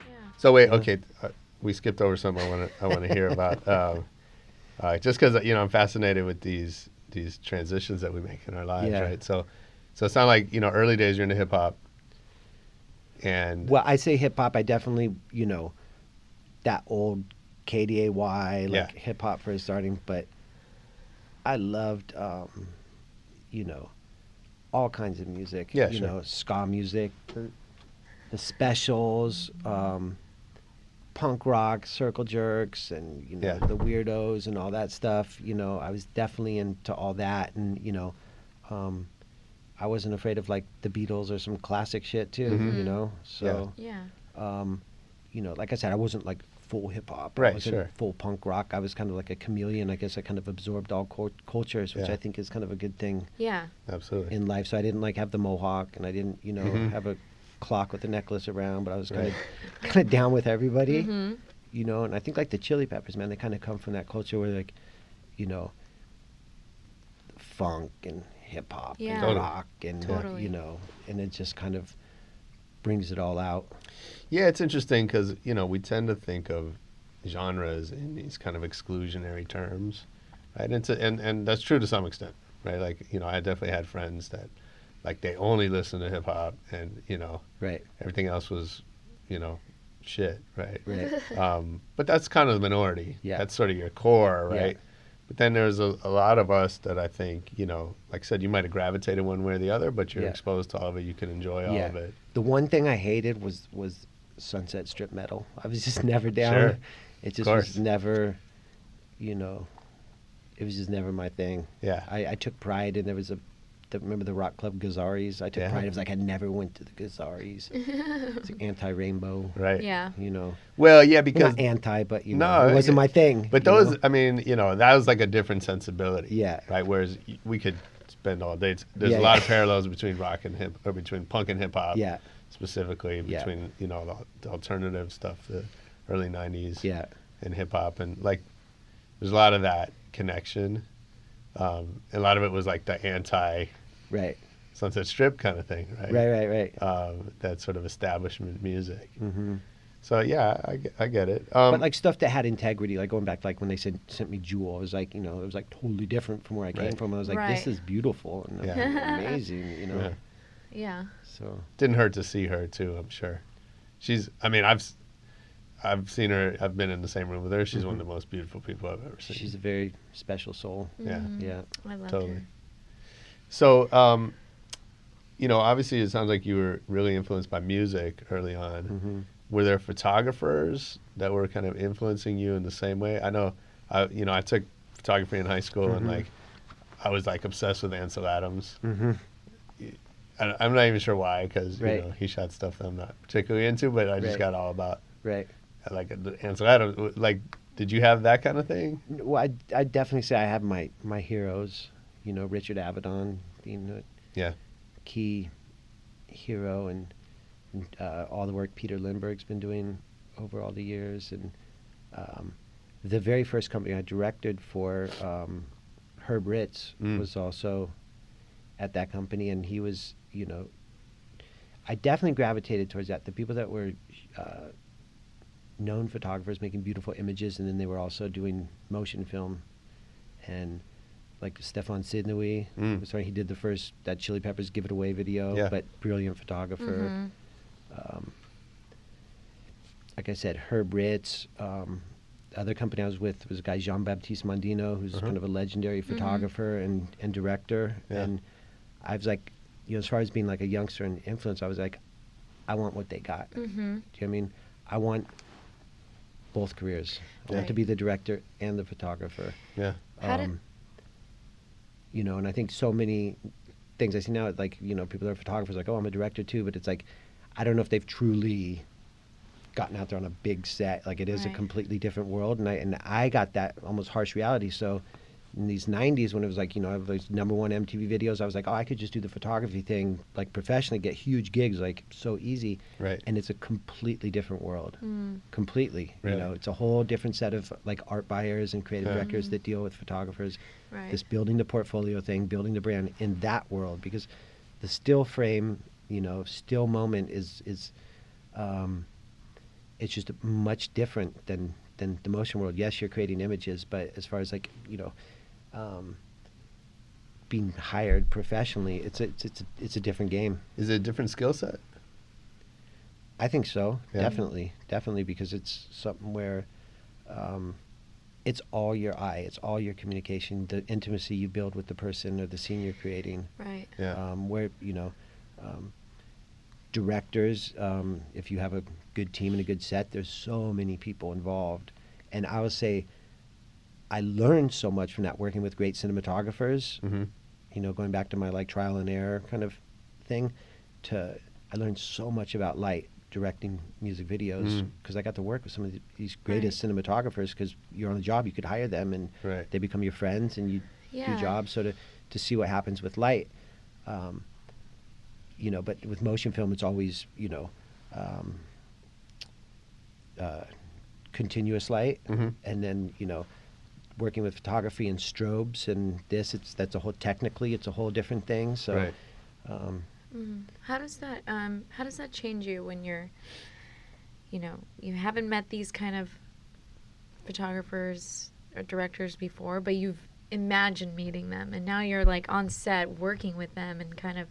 Yeah. So wait, okay, uh, we skipped over something I want to I want to hear about. Um, uh, just because you know I'm fascinated with these these transitions that we make in our lives, Yeah. right? So, so it's not like you know early days you're into hip hop, and Well, I say hip hop. I definitely, you know, that old KDAY like Yeah. hip hop first starting, but I loved, um, you know, all kinds of music. Yeah, you sure. know, ska music, the, the specials, um, punk rock, circle jerks, and you know Yeah. the weirdos and all that stuff. You know, I was definitely into all that, and you know. Um, I wasn't afraid of like the Beatles or some classic shit too, Mhm. you know. So Yeah. um, you know, like I said, I wasn't like full hip hop. Right, I wasn't sure. full punk rock. I was kind of like a chameleon. I guess I kind of absorbed all cul- cultures, which Yeah. I think is kind of a good thing Yeah. absolutely, in life. So I didn't like have the mohawk, and I didn't, you know, Mhm. have a clock with a necklace around. But I was kind of kind of down with everybody, hmm you know. And I think like the Chili Peppers, man, they kind of come from that culture where like, you know, funk and hip hop Yeah. and Totally. rock and Totally. you know, and it just kind of brings it all out. yeah, it's interesting because you know we tend to think of genres in these kind of exclusionary terms, right? And, to, and and that's true to some extent, right? Like you know, I definitely had friends that like they only listen to hip hop, and you know Right. everything else was, you know, shit, right? Right. um, but that's kind of the minority. Yeah. That's sort of your core, right? Yeah. right? But then there's a, a lot of us that I think, you know, like I said, you might have gravitated one way or the other, but you're Yeah. exposed to all of it. You can enjoy all Yeah. of it. The one thing I hated was was Sunset Strip metal. I was just never down. Sure. It just was never, you know, it was just never my thing. Yeah. I, I took pride in there was a, the, remember the rock club Gazzarri's? I took Yeah. pride. It was like I never went to the Gazzarri's. it's like anti-rainbow. right. Yeah. You know, Well, yeah, because not anti, but you No, know, it wasn't yeah. my thing. But those, know? I mean, you know, that was like a different sensibility. Yeah. Right. Whereas we could spend all day. There's Yeah, a lot yeah. of parallels between rock and hip, or between punk and hip hop. yeah, Specifically Yeah. between you know the, the alternative stuff, the early '90s. yeah, and hip hop, and like there's a lot of that connection. Um, a lot of it was like the anti right, Sunset Strip kind of thing, right? right, right, right. Um, that sort of establishment music. hmm So yeah, I, get- I get it. Um, but like stuff that had integrity, like going back, like when they sent sent me Jewel, it was like you know, it was like totally different from where I came from. I was like, Right. this is beautiful and Yeah. amazing, you know. Yeah. Yeah. So didn't hurt to see her too. I'm sure. She's. I mean, I've s- I've seen her. I've been in the same room with her. She's one of the most beautiful people I've ever seen. she's a very special soul. Yeah. Mhm. Yeah. I love Totally. her. So, um, you know, obviously, it sounds like you were really influenced by music early on. hmm were there photographers that were kind of influencing you in the same way? I know, I, you know, I took photography in high school and Mhm. like, I was like obsessed with Ansel Adams. hmm I, I'm not even sure why, because Right. you know he shot stuff that I'm not particularly into, but I just Right. got all about Right. Like the Ansel Adams. Like, did you have that kind of thing? Well, I I definitely say I have my my heroes. You know, Richard Avedon being a Yeah. key hero, and, and uh, all the work Peter Lindbergh's been doing over all the years, and um, the very first company I directed for um, Herb Ritts Mm. was also at that company, and he was, you know, I definitely gravitated towards that. The people that were uh, known photographers making beautiful images, and then they were also doing motion film, and like Stéphane Sednaoui, Mm. sorry, he did the first that Chili Peppers "Give It Away" video, Yeah. but brilliant photographer. Mhm. Um, like I said, Herb Ritts. Um, the other company I was with was a guy Jean Baptiste Mondino, who's Uh-huh. kind of a legendary photographer and, and director. Yeah. And I was like, you know, as far as being like a youngster and influence, I was like, I want what they got. Mm-hmm. Do you know what I mean? I want both careers. I want to be the director and the photographer. Yeah. How did- um, you know, and I think so many things I see now, like you know, people that are photographers, like, oh, I'm a director too, but it's like, I don't know if they've truly gotten out there on a big set. Like it is Right. a completely different world, and I and I got that almost harsh reality. So in these '90s, when it was like you know, I have those number one MTV videos, I was like, oh, I could just do the photography thing like professionally, get huge gigs, like so easy. Right. And it's a completely different world. Mm. Completely. Really? You know, it's a whole different set of like art buyers and creative Yeah. directors that deal with photographers Right. this building the portfolio thing, building the brand in that world because the still frame, you know, still moment is is um, it's just much different than than the motion world. Yes, you're creating images, but as far as like you know, um, being hired professionally, it's a, it's it's a, it's a different game. Is it a different skill set? I think so. Yeah. Definitely, definitely, because it's something where um, it's all your eye, it's all your communication, the intimacy you build with the person or the scene you're creating. Right. Yeah. Um, where you know, um, directors, um, if you have a good team and a good set, there's so many people involved, and I would say, I learned so much from that working with great cinematographers Mm-hmm. you know, going back to my like trial and error kind of thing, to I learned so much about light directing music videos Mm. because I got to work with some of the, these greatest cinematographers because you're on the job, you could hire them and Right. they become your friends and you Yeah. do jobs. So to to see what happens with light, um, you know, but with motion film, it's always you know. Um, uh, continuous light, Mhm. and then you know, working with photography and strobes and this, it's that's a whole technically, it's a whole different thing. So, Right. um, Mm. How does that um how does that change you when you're you know, you haven't met these kind of photographers or directors before, but you've imagined meeting them and now you're like on set working with them and kind of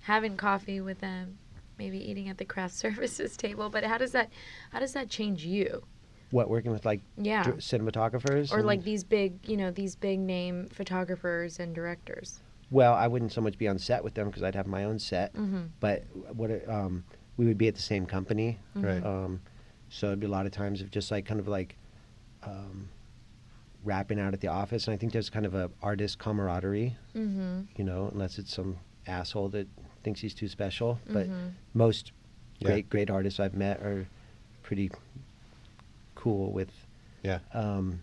having coffee with them, maybe eating at the craft services table, but how does that how does that change you? What working with like Yeah. dr- cinematographers Or and- like these big, you know, these big name photographers and directors. Well, I wouldn't so much be on set with them because I'd have my own set, Mhm. but what um, we would be at the same company. Right. Um, so it'd be a lot of times of just like kind of like um, wrapping out at the office, and I think there's kind of a artist camaraderie, Mhm. you know, unless it's some asshole that thinks he's too special. But Mhm. most Yeah. great great artists I've met are pretty cool with Yeah. um,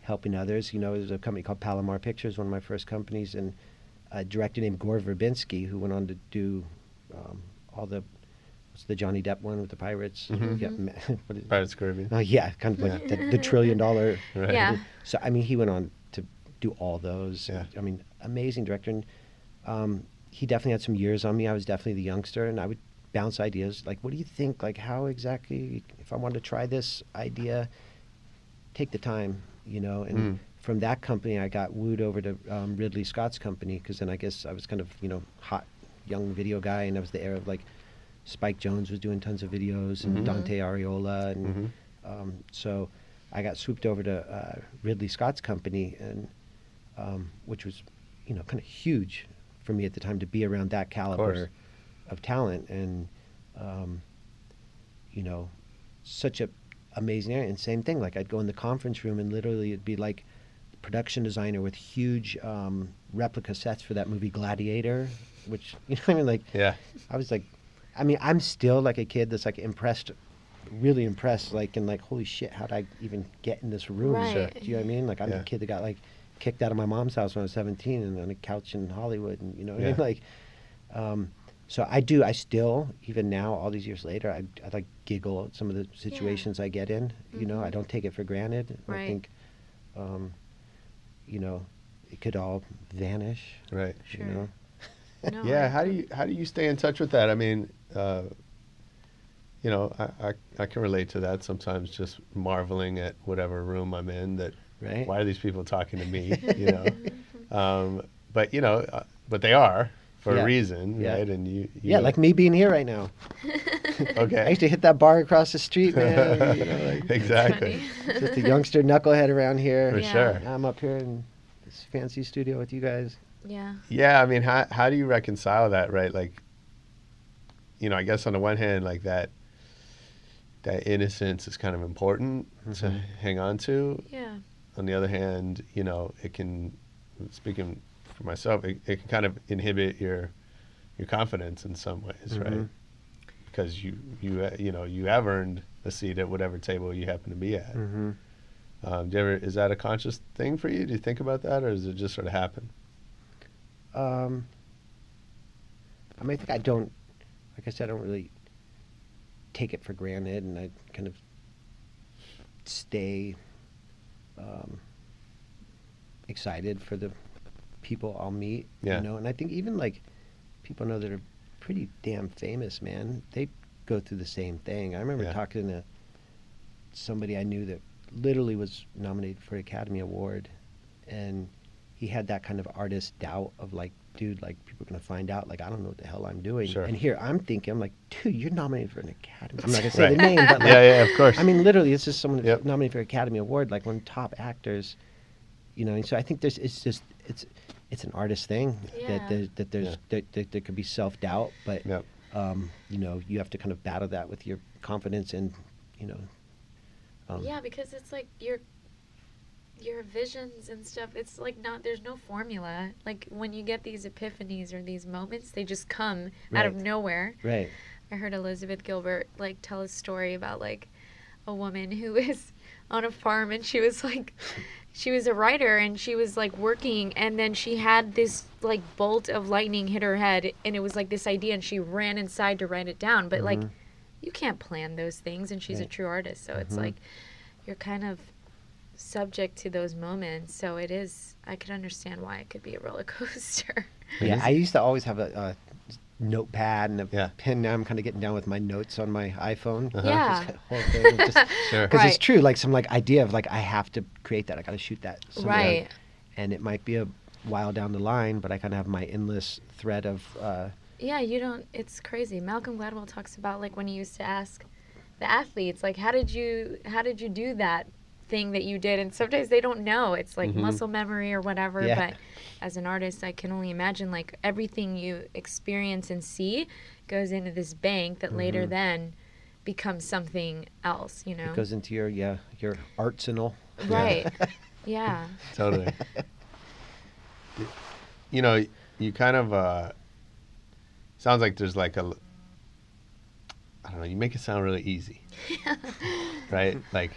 helping others. You know, there's a company called Palomar Pictures, one of my first companies, and a director named Gore Verbinski, who went on to do um, all the what's the Johnny Depp one with the pirates? Mhm. Yeah, ma- what is- Pirates of the Caribbean. Oh yeah, kind of like the, the trillion dollar. Right. Yeah. So I mean, he went on to do all those. Yeah. I mean, amazing director. And um, he definitely had some years on me. I was definitely the youngster, and I would bounce ideas like, "What do you think? Like, how exactly? If I wanted to try this idea, take the time, you know." And Mm. from that company, I got wooed over to um, Ridley Scott's company because then I guess I was kind of you know hot young video guy, and I was the heir of like Spike Jonze was doing tons of videos and Mhm. Dante Ariola and. Mhm. Um, so I got swooped over to uh, Ridley Scott's company, and um, which was, you know, kind of huge for me at the time to be around that caliber of, talent, and um, you know, such a amazing area. And same thing, like I'd go in the conference room, and literally it'd be like production designer with huge um, replica sets for that movie Gladiator, which you know, what I mean, like Yeah. I was like, I mean, I'm still like a kid that's like impressed, really impressed, like, and like, holy shit, how'd I even get in this room? Right. Sure. Do you know what I mean? Like, I'm Yeah. the kid that got like kicked out of my mom's house when I was 17 and on a couch in Hollywood, and you know what I mean? Like, um, so I do, I still, even now, all these years later, I, I like giggle at some of the situations I get in. You know, I Mhm. don't take it for granted. I think, um, you know, it could all vanish. Right. Sure. You know? No, yeah. I- How do you how do you stay in touch with that? I mean, uh, you know, I, I I can relate to that sometimes. Just marveling at whatever room I'm in. That Right. why are these people talking to me? You know. um, but you know, uh, but they are for Yeah. a reason, Yeah. right? And you, you Yeah, like me being here right now. Okay. I used to hit that bar across the street, man. you know, like, exactly. Just a youngster knucklehead around here. For Yeah. sure. I'm up here in this fancy studio with you guys. yeah. Yeah, I mean, how how do you reconcile that, right? Like, you know, I guess on the one hand, like that, that innocence is kind of important to Mhm. hang on to. Yeah. On the other hand, you know, it can, speaking for myself, it, it can kind of inhibit your your confidence in some ways, right? Mhm. Because you you uh, you know you have earned a seat at whatever table you happen to be at. hmm Um, do you ever is that a conscious thing for you? Do you think about that, or does it just sort of happen? Um, I mean, I think I don't, like I said, I don't really take it for granted, and I kind of stay um, excited for the people I'll meet. Yeah. You know, and I think even like people know that are pretty damn famous, man. They go through the same thing. I remember Yeah. talking to somebody I knew that literally was nominated for an Academy Award, and he had that kind of artist doubt of like, dude, like people are gonna find out, like I don't know what the hell I'm doing. Sure. And here I'm thinking, I'm like, dude, you're nominated for an Academy. I'm not gonna say Right. the name, but like, yeah, yeah, of course. I mean, literally, it's just someone Yep. nominated for an Academy Award, like one of the top actors. You know, and so I think there's it's just it's it's an artist thing Yeah. that there, that there's Yeah. that, that there could be self doubt, but Yep. um, you know you have to kind of battle that with your confidence and you know. Um, yeah, because it's like your your visions and stuff. It's like not there's no formula. Like when you get these epiphanies or these moments, they just come out of nowhere. Right. I heard Elizabeth Gilbert like tell a story about like a woman who was on a farm and she was like she was a writer and she was like working and then she had this like bolt of lightning hit her head and it was like this idea and she ran inside to write it down. But like Mhm. you can't plan those things and she's a true artist so it's Mhm. like you're kind of subject to those moments. So it is i could understand why it could be a roller coaster. Yeah, I used to always have a, a notepad and a Yeah. pen. Now I'm kind of getting down with my notes on my iPhone. Uh-huh. Yeah. Just whole thing, just, Sure. Because it's true, like some like idea of like I have to create that. I got to shoot that. somewhere. right And it might be a while down the line, but I kind of have my endless thread of. Uh, Yeah, you don't. It's crazy. Malcolm Gladwell talks about like when he used to ask the athletes, like, how did you, how did you do that thing that you did? And sometimes they don't know. It's like Mhm. muscle memory or whatever. Yeah. But as an artist, I can only imagine like everything you experience and see goes into this bank that later Mhm. then becomes something else. You know. It goes into your yeah your arsenal. right. yeah. totally. you know, you kind of uh, sounds like there's like a. I don't know. You make it sound really easy, right? Like,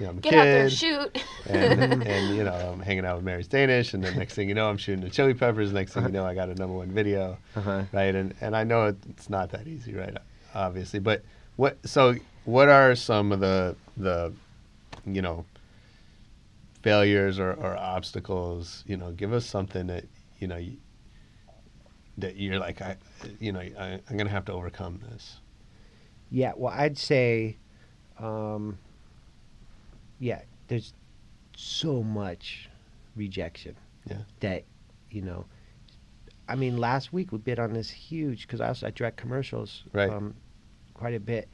you know, I'm a Get out there, kid, shoot. and, and you know, I'm hanging out with Mary's Danish, and then next thing you know, I'm shooting the Chili Peppers. Next thing you know, I got a number one video, Uh-huh. right? And and I know it, it's not that easy, right? Obviously, but what? So, what are some of the the, you know, failures or, or obstacles? You know, give us something that you know you, that you're like, I, you know, I, I'm gonna have to overcome this. Yeah, well, I'd say, um, yeah, there's so much rejection. Yeah. That, you know, I mean, last week we bid on this huge because I also I direct commercials, Right. Um, quite a bit,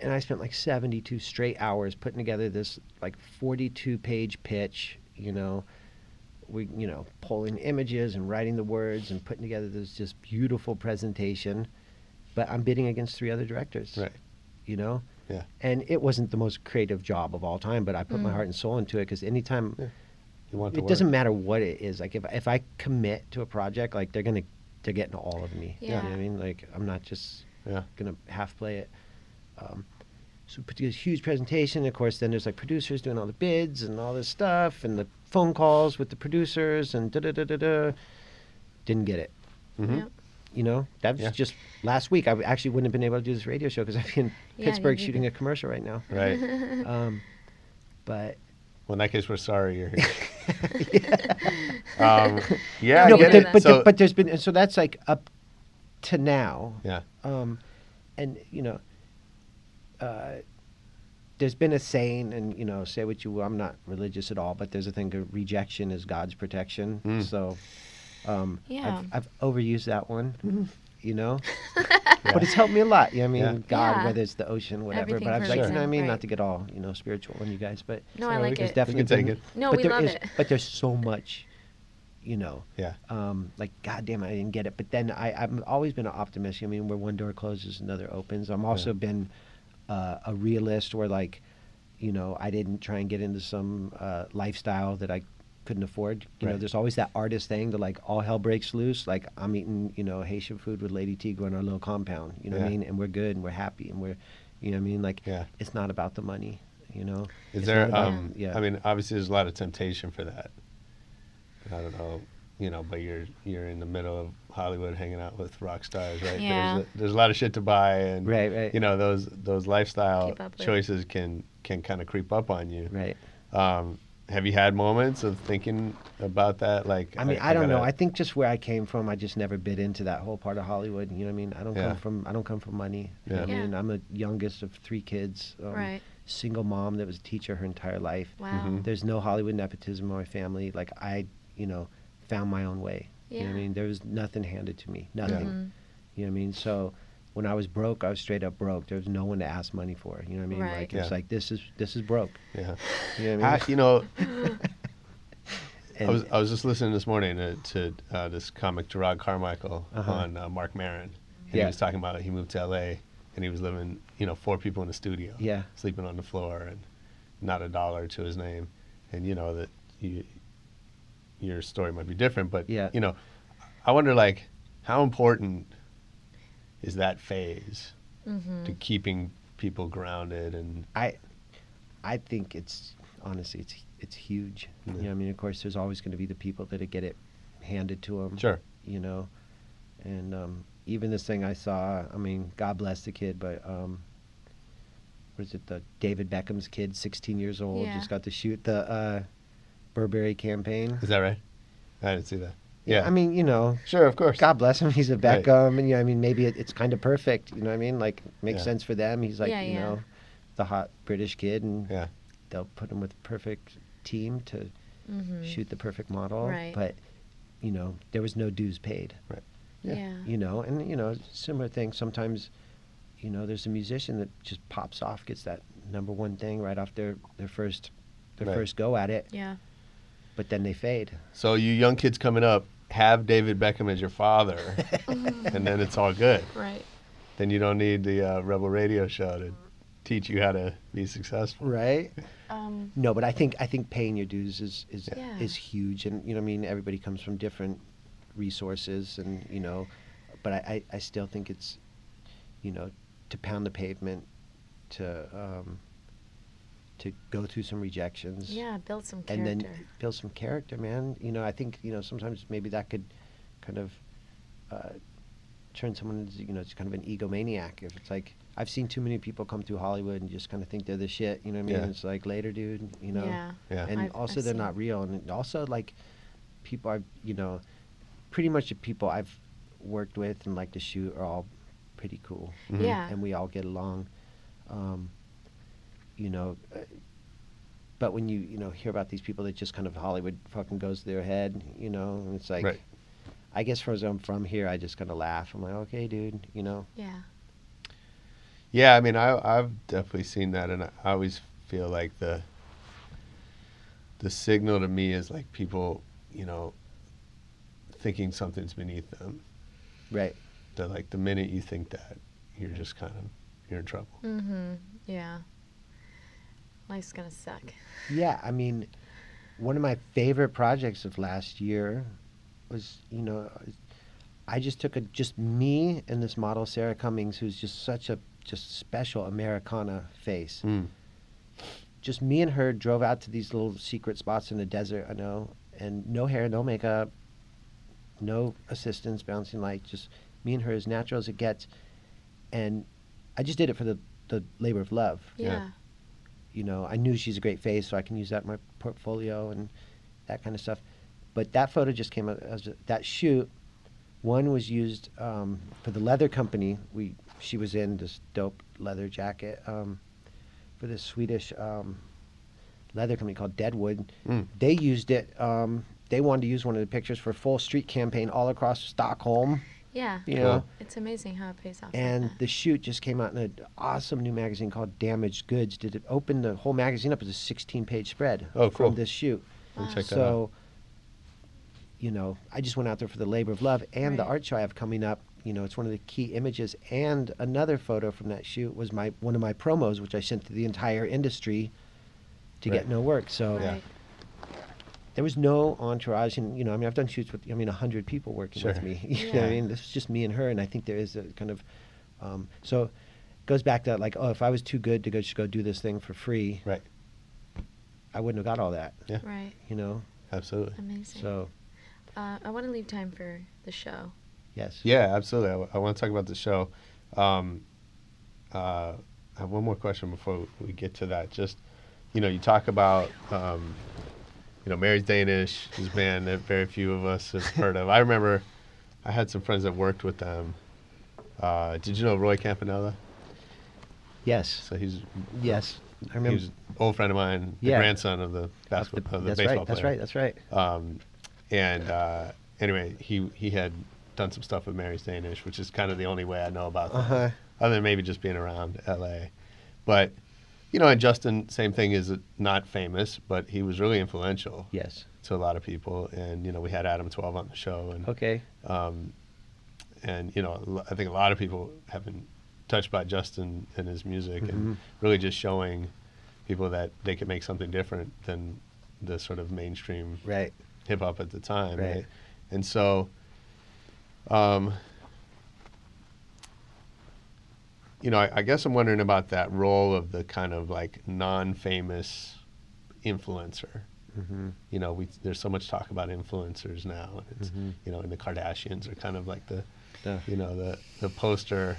and I spent like 72 straight hours putting together this like 42 page pitch. You know, we you know pulling images and writing the words and putting together this just beautiful presentation. But I'm bidding against three other directors Right. you know Yeah. and it wasn't the most creative job of all time but i put my Mm. heart and soul into it because anytime Yeah. You want it to doesn't matter what it is like if, if i commit to a project like they're gonna they're getting all of me you know what Yeah. i mean like i'm not just Yeah. gonna half play it um, so we put together this huge presentation of course then there's like producers doing all the bids and all this stuff and the phone calls with the producers and da da da da da didn't get it hmm Yep. You know that was Yeah. just last week i actually wouldn't have been able to do this radio show because i'd be in Yeah, pittsburgh shooting a commercial right now Right. um, but Well, in that case, we're sorry you're here. um, yeah, no, I but, there, it. but, so, there, but there's been so that's like up to now yeah, um, and you know uh, there's been a saying and you know say what you will i'm not religious at all but there's a thing of rejection is god's protection Mm. so um, Yeah. I've, I've overused that one you know Yeah. but it's helped me a lot you know, i mean Yeah. god Yeah. whether it's the ocean whatever Everything but i was like a you know what i reason, mean not to get all you know spiritual on you guys but No, So I like can it. step- definitely take been- it. No, but we there love is- it. but there's so much you know. Yeah. Um, like, God damn, I didn't get it. But then I, I've always been an optimist. I mean, where one door closes, another opens. I'm also been uh, a realist where, like, you know, I didn't try and get into some uh, lifestyle that I couldn't afford. You know, there's always that artist thing that, like, all hell breaks loose. Like, I'm eating, you know, Haitian food with Lady Tigo in our little compound. You know what I mean? And we're good and we're happy and we're, you know what I mean? Like, Yeah. it's not about the money, you know? Is It's there? about- Um, yeah. I mean, obviously, there's a lot of temptation for that. I don't know, you know, but you're you're in the middle of Hollywood, hanging out with rock stars, right? Yeah. There's a, there's a lot of shit to buy, and Right, right. you know, those those lifestyle Keep up with. choices can can kind of creep up on you. right. Um, have you had moments of thinking about that? Like, I mean, I, don't know. gotta- I think just where I came from, I just never bit into that whole part of Hollywood. You know what I mean? I don't Yeah. come from. I don't come from money. You know Yeah. what I mean, I'm the youngest of three kids. Um, Right. Single mom that was a teacher her entire life. Wow. Mhm. There's no Hollywood nepotism in my family. Like I, you know, found my own way. Yeah. You know what I mean? There was nothing handed to me. Nothing. Mhm. You know what I mean? So when I was broke, I was straight up broke. There was no one to ask money for. You know what I mean? Right. Like it's like this is this is broke. Yeah. You know what I mean? I, you know, I was I was just listening this morning to, to uh, this comic Jerrod Carmichael Uh-huh. on uh, Marc Maron. And he was talking about it. he moved to L.A. and he was living, you know, four people in the studio. Yeah. Sleeping on the floor and not a dollar to his name, and you know that you, your story might be different, but Yeah. you know, I wonder like how important is that phase Mhm. to keeping people grounded and I, I think it's honestly it's it's huge. You Yeah. know, I mean, of course, there's always going to be the people that get it handed to them. sure, You know, and um, even this thing I saw. I mean, God bless the kid, but um, what is it? The David Beckham's kid, 16 years old, Yeah. just got to shoot the uh, Burberry campaign. is that right? I didn't see that. Yeah, I mean, you know, sure, of course. God bless him. He's a Right. Beckham, and you know, I mean, maybe it, it's kind of perfect. You know what I mean? Like, makes Yeah. sense for them. He's like, Yeah, you yeah. know, the hot British kid, and Yeah. they'll put him with the perfect team to Mhm. shoot the perfect model. Right. But, you know, there was no dues paid. Yeah. Yeah. You know, and you know, similar thing. Sometimes, you know, there's a musician that just pops off, gets that number one thing right off their their first their Right. first go at it, Yeah. but then they fade. So you young kids coming up, have David Beckham as your father, and then it's all good. Right. Then you don't need the uh, Rebel Radio show to teach you how to be successful. Right. Um. No, but I think I think paying your dues is is Yeah. is huge, and you know, I mean, everybody comes from different resources, and you know, but I, I, I still think it's, you know, to pound the pavement, to um, to go through some rejections, Yeah. Build some and character. then build some character, man. You know, I think you know sometimes maybe that could kind of uh, turn someone into you know it's kind of an egomaniac if it's like. I've seen too many people come through Hollywood and just kind of think they're the shit. You know what I mean? Yeah. It's like later, dude. You know Yeah. Yeah. and I've- also I've they're not real and also like people i've you know pretty much the people i've worked with and like to shoot are all pretty cool Mhm. Yeah. and we all get along um, you know uh, but when you you know hear about these people that just kind of hollywood fucking goes to their head you know and it's like Right. i guess from i'm from here i just kind of laugh i'm like okay dude you know Yeah. Yeah, I mean, I, I've definitely seen that, and I always feel like the the signal to me is like people, you know, thinking something's beneath them. right That like the minute you think that, you're just kind of you're in trouble. Mm-hmm. Yeah. Life's gonna suck. Yeah, I mean, one of my favorite projects of last year was, you know, I just took a just me and this model Sarah Cummings, who's just such a just special Americana face. Mm. Just me and her drove out to these little secret spots in the desert. I know, and no hair, no makeup, no assistants, bouncing light. Just me and her, as natural as it gets. And I just did it for the the labor of love Yeah. You know, I knew she's a great face, so I can use that in my portfolio and that kind of stuff. But that photo just came out as a, that shoot. One was used um, for the leather company. We she was in this dope leather jacket um, for this Swedish um, leather company called Deadwood. Mm. They used it. Um, they wanted to use one of the pictures for a full street campaign all across Stockholm. Yeah. You Cool. know, It's amazing how it pays off. and that. the shoot just came out in an awesome new magazine called Damaged Goods. Did it open the whole magazine up as a 16 page spread Oh, cool. from this shoot? I'll Wow. check that out. so, you know, I just went out there for the labor of love and the art show I have coming up. You know, it's one of the key images. And another photo from that shoot was my one of my promos, which I sent to the entire industry to Right. get no work. So Yeah. Right. There was no entourage, and you know, I mean, I've done shoots with, I mean, a hundred people working with me. You know what I mean? This is just me and her, and I think there is a kind of, um, so, it goes back to like, oh, if I was too good to go just go do this thing for free, Right. I wouldn't have got all that. Yeah. Right. You know, Absolutely. Amazing. so uh, I want to leave time for the show. yes, Yeah, absolutely. I, want to talk about the show. Um, uh, I have one more question before we get to that. Just, you know, you talk about, um, you know, Mary's Danish, his band that very few of us have heard of. I remember I had some friends that worked with them. Uh, did you know Roy Campanella? yes, So he's yes. I remember. was an old friend of mine, the Yeah. grandson of the of basketball, of the that's baseball right. That's right. That's right. Um, and uh, anyway, he he had done some stuff with Mary's Danish, which is kind of the only way I know about them, Uh huh. other than maybe just being around L.A. But you know, and Justin, same thing, is not famous, but he was really influential Yes. to a lot of people. And you know, we had Adam Twelve on the show, and Okay. um, and you know, I think a lot of people have been touched by Justin and his music, and Mhm. really just showing people that they could make something different than the sort of mainstream Right. hip hop at the time, right? Right. And so, um, you know, I, I guess I'm wondering about that role of the kind of like non-famous influencer. Mm-hmm. You know, we there's so much talk about influencers now, and it's Mhm. you know, and the Kardashians are kind of like the The- you know the the poster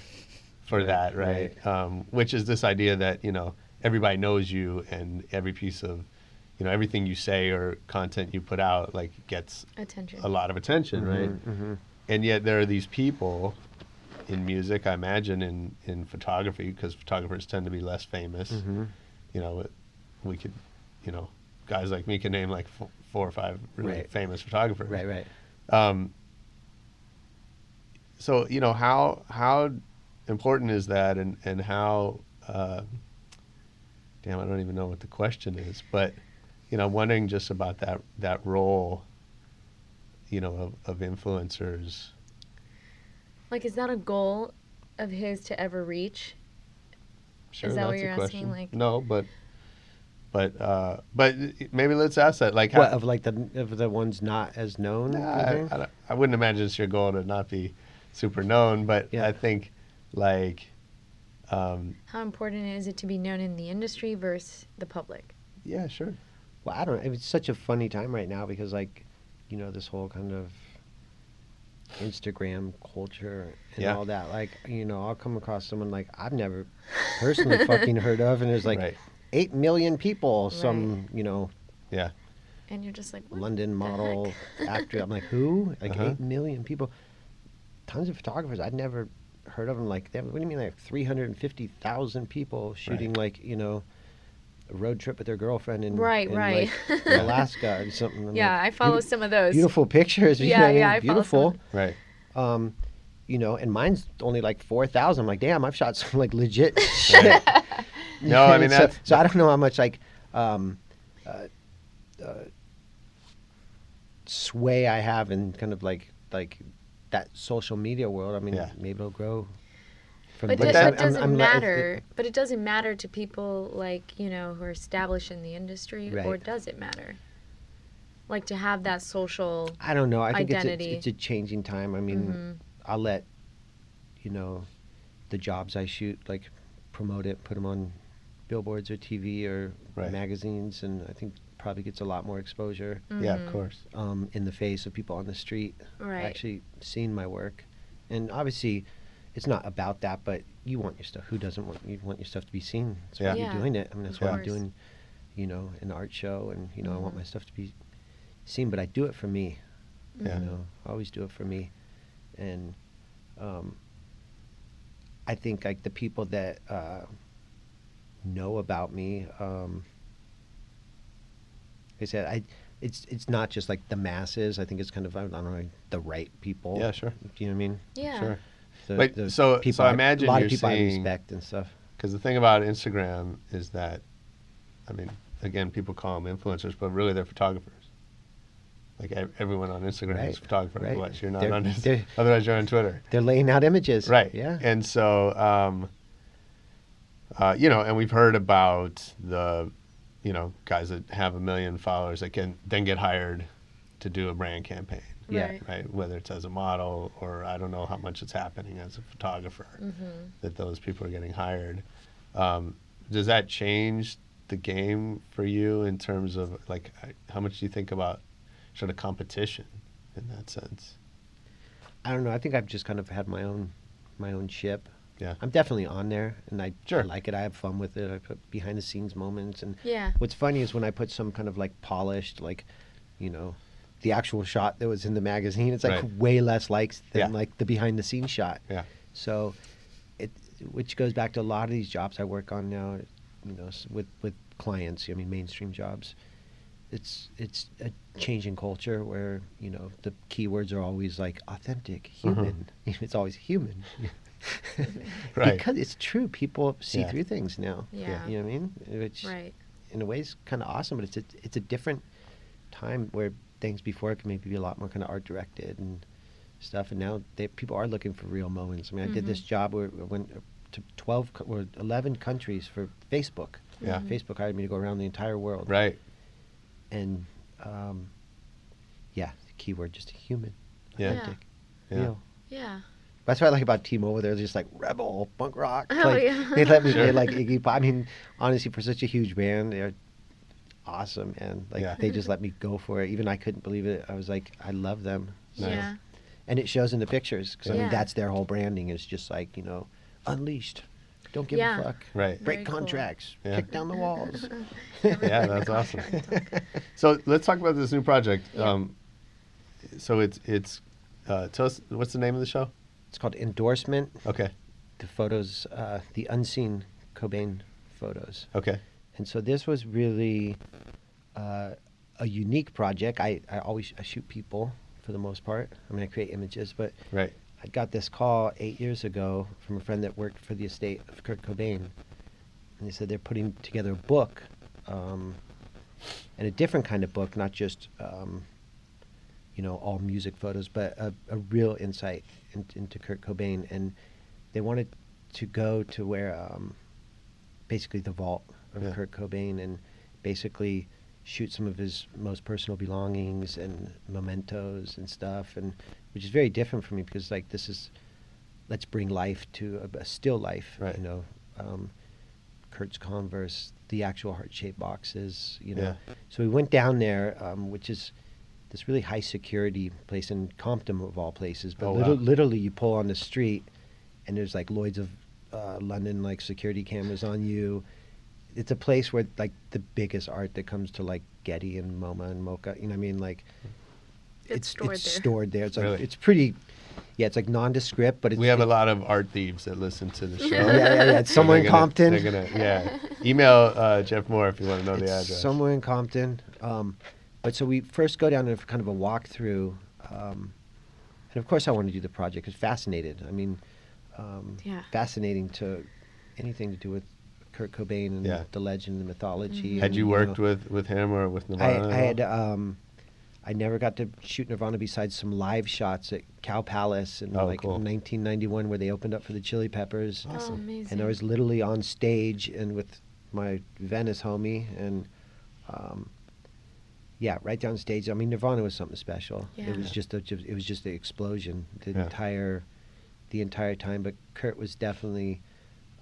for Right, that, right? Um, which is this idea that you know everybody knows you, and every piece of you know everything you say or content you put out like gets Attention. a lot of attention, right? Mm-hmm. And yet there are these people in music, I imagine, in in photography, because photographers tend to be less famous. Mm-hmm. You know, we could, you know, guys like me can name like f- four or five really Right. famous photographers. Right. Right. Um, so you know how how important is that, and and how uh, damn, I don't even know what the question is, but you know, I'm wondering just about that that role, you know, of, of influencers. Like, is that a goal of his to ever reach? Sure, that what that's a you're asking, question. like- no, but but uh, but maybe let's ask that. Like, What how, of like the of the ones not as known? Nah, I. I, I wouldn't imagine it's your goal to not be super known, but Yeah. I think like um, How important is it to be known in the industry versus the public? yeah, sure. Well, I don't. It's such a funny time right now because, like, you know, this whole kind of Instagram culture and Yeah. all that. Like, you know, I'll come across someone like I've never personally fucking heard of, and there's like right. eight million people. Some, you know, Yeah. And you're just like, what London the model heck? actor. I'm like, who? Like Uh-huh. eight million people. Tons of photographers. I'd never heard of them. Like, they have, what do you mean, like three hundred and fifty thousand people shooting like you know. A road trip with their girlfriend in, Right, in, right. like, Alaska or something. I'm yeah, like, I follow some of those. beautiful pictures. you know Yeah, I mean? yeah, I follow some beautiful. Right. Um, you know, and mine's only like four thousand. I'm like, damn, I've shot some like legit shit. No, I mean, so, that's- so I don't know how much like um, uh, uh, sway I have in kind of like like that social media world. I mean, Yeah. maybe it'll grow. From But, there. does, that- but I'm- doesn't I'm like- matter. but it doesn't matter to people like you know who are established in the industry, or does it matter? Like to have that social. I don't know. I think identity. it's a, it's a changing time. I mean, Mhm. I'll let you know the jobs I shoot like promote it, put them on billboards or TV or Right. magazines, and I think probably gets a lot more exposure Yeah, of course. um, in the face of people on the street Right. actually seeing my work. And obviously, it's not about that, but you want your stuff. Who doesn't want you want your stuff to be seen? That's why Yeah. you're doing it. I mean, that's of why I'm doing, you know, an art show, and you know, I want Mhm. my stuff to be seen. But I do it for me. Yeah. You know, I always do it for me, and um, I think like the people that uh, know about me. Um, like I said, I it's it's not just like the masses. I think it's kind of I don't know the right people. Yeah, sure. Do you know what I mean? Yeah. Sure. The, the so- so I I- imagine a lot you're of people I seeing- respect and stuff. Because the thing about Instagram is that, I mean, again, people call them influencers, but really they're photographers. Like everyone on Instagram is a photographer. right. Otherwise, you're not They're- on. Inst- they're- Otherwise, you're on Twitter. They're laying out images. Right. Yeah. And so, um, uh, you know, and we've heard about the, you know, guys that have a million followers that can then get hired to do a brand campaign. Yeah. Right. Right. Whether it's as a model or I don't know how much it's happening as a photographer, that those people are getting hired. Um, does that change the game for you in terms of like how much do you think about sort of competition in that sense? I don't know. I think I've just kind of had my own my own ship. Yeah. I'm definitely on there, and I, I Sure. like it. I have fun with it. I put behind the scenes moments, and Yeah. what's funny is when I put some kind of like polished, like, you know, the actual shot that was in the magazine. It's like Right. way less likes than Yeah. like the behind the scenes shot. Yeah. So, it which goes back to a lot of these jobs I work on now. You know, with with clients. I mean, mainstream jobs. It's it's a changing culture where you know the keywords are always like authentic, mm-hmm. human. It's always human. Right. Because it's true. People see Yeah. through things now. Yeah. You know what I mean? Which Right. in a way is kind of awesome, but it's a, it's a different time where things before it could maybe be a lot more kind of art directed and stuff, and now they, people are looking for real moments. I mean, I did this job where I went to twelve or eleven countries for Facebook. Yeah. Facebook hired me to go around the entire world, Right. and um, yeah, the keyword just human, Yeah. authentic, Yeah. real. Yeah. That's what I like about T-Mobile. They're just like rebel punk rock. Oh, like, yeah. They let me Sure. play like Iggy Pop. I mean, honestly, for such a huge band, they're awesome, and like Yeah. they just let me go for it. Even I couldn't believe it. I was like, I love them, Nice. Yeah. and it shows in the pictures because I mean that's their whole branding is just like you know, unleashed. Don't give Yeah. a fuck. Right. Break Very cool. contracts. Yeah. Kick down the walls. yeah, that's awesome. so let's talk about this new project. Yeah. Um, so it's it's uh, tell us what's the name of the show? It's called endorsement. Okay, The photos, uh, the unseen Cobain photos. okay, And so this was really uh, a unique project. I, I always I shoot people for the most part. I mean, I create images, but right, I got this call eight years ago from a friend that worked for the estate of Kurt Cobain, and they said they're putting together a book, um, and a different kind of book, not just um, you know all music photos, but a, a real insight in, into Kurt Cobain, and they wanted to go to where um, basically the vault of Yeah. Kurt Cobain and basically shoot some of his most personal belongings and mementos and stuff and which is very different for me because like this is let's bring life to a, a still life Right. you know um, kurt's converse the actual heart-shaped boxes you know so we went down there um, which is this really high security place in compton of all places but Oh, little, wow. literally you pull on the street and there's like lloyd's of uh, london like security cameras on you it's a place where like the biggest art that comes to like Getty and MoMA and MOCA. You know what I mean? Like It's stored it's there. stored there. It's like Really? it's pretty. Yeah, it's like nondescript, but it's, we have a lot of art thieves that listen to the show. Yeah, yeah, yeah. It's somewhere in gonna- Compton. They're gonna, yeah. Email uh, Jeff Moore if you want to know the address. somewhere in Compton. Um, but so we first go down and kind of a walkthrough, um, and of course I want to do the project. It's fascinated. I mean, um, Yeah. fascinating to anything to do with Kurt Cobain and Yeah. the legend, the mythology. Had and, you know, worked with with him or with Nirvana? I at all? had um, I never got to shoot Nirvana besides some live shots at Cow Palace in Oh, like cool. 1991 where they opened up for the Chili Peppers, Oh, amazing. and I was literally on stage and with my Venice homie and um, yeah, right down stage. I mean, Nirvana was something special. Yeah. It was just a it was just an explosion the Yeah. entire the entire time. But Kurt was definitely,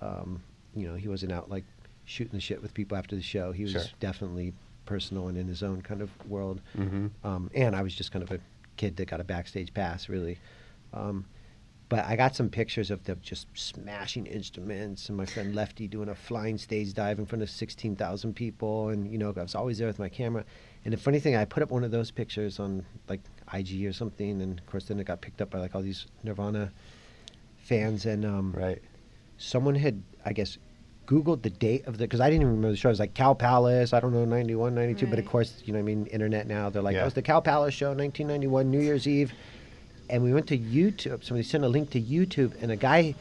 um, you know, he wasn't out like shooting the shit with people after the show. He was Sure. definitely personal and in his own kind of world. Mhm. Um, and I was just kind of a kid that got a backstage pass, really. Um, but I got some pictures of them just smashing instruments, and my friend Lefty doing a flying stage dive in front of sixteen thousand people, and you know I was always there with my camera. And the funny thing, I put up one of those pictures on like IG or something, and of course then it got picked up by like all these Nirvana fans, and um, Right. someone had, I guess, Googled the date of the, because I didn't even remember the show. It was like Cow Palace, I don't know, 91, 92, but of course, you know, what I mean, internet now, they're like, Yeah. Oh, that was the Cow Palace show, 1991, New Year's Eve. And we went to YouTube. Somebody sent a link to YouTube, and a guy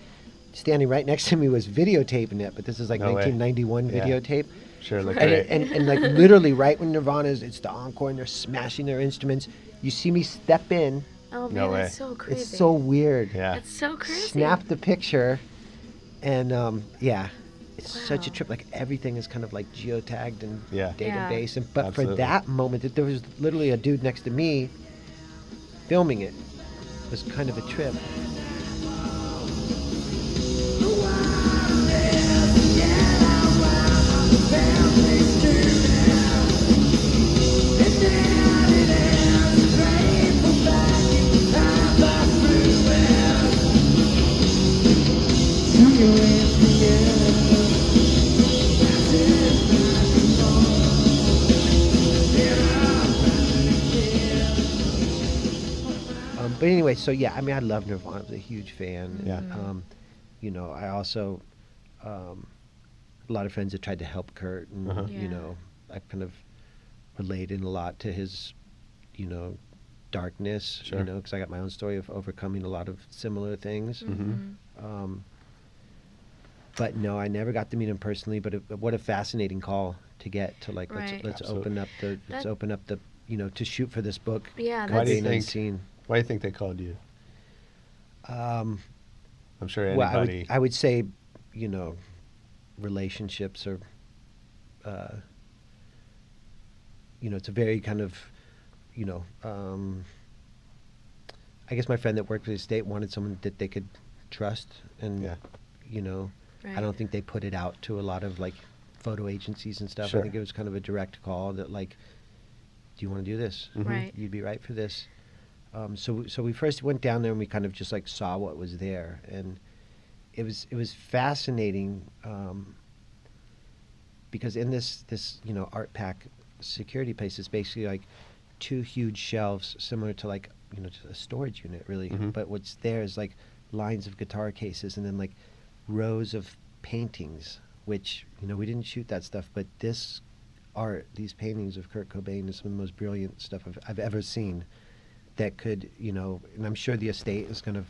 standing right next to me was videotaping it, but this is like No way. 1991 Yeah. videotape. Sure, look and, great. and, and like literally right when Nirvana's, it's the encore and they're smashing their instruments. You see me step in. Oh man, No that's way. so crazy. It's so weird. yeah. it's so crazy. Snap the picture, and um, yeah, it's such a trip. Like everything is kind of like geotagged and Yeah. Yeah. database. And but Absolutely. for that moment, that there was literally a dude next to me filming it. It was kind of a trip. So yeah, I mean, I love Nirvana. I was a huge fan. Yeah. And, um, you know, I also um, a lot of friends that tried to help Kurt, and Uh-huh. Yeah. you know, I kind of related a lot to his, you know, darkness. Sure. You know, because I got my own story of overcoming a lot of similar things. Mm-hmm. Um, but no, I never got to meet him personally. But it, what a fascinating call to get to like let's let's Absolutely. open up the let's That- open up the you know to shoot for this book. Yeah, Why do you Cobain think- Unseen. Why do you think they called you? Um, I'm sure well, I anybody. would I would say, you know, relationships are, uh, you know, it's a very kind of, you know, um, I guess my friend that worked for the state wanted someone that they could trust, and Yeah. you know, Right. I don't think they put it out to a lot of like photo agencies and stuff. Sure. I think it was kind of a direct call that like, do you want to do this? Mhm. Right. You'd be right for this. Um, so so we first went down there and we kind of just like saw what was there, and it was it was fascinating um, because in this this you know art pack security place is basically like two huge shelves similar to like you know just a storage unit really, Mhm. but what's there is like lines of guitar cases and then like rows of paintings, which you know we didn't shoot that stuff, but this art, these paintings of Kurt Cobain is some of the most brilliant stuff I've, I've ever seen. That could, you know, and I'm sure the estate is going to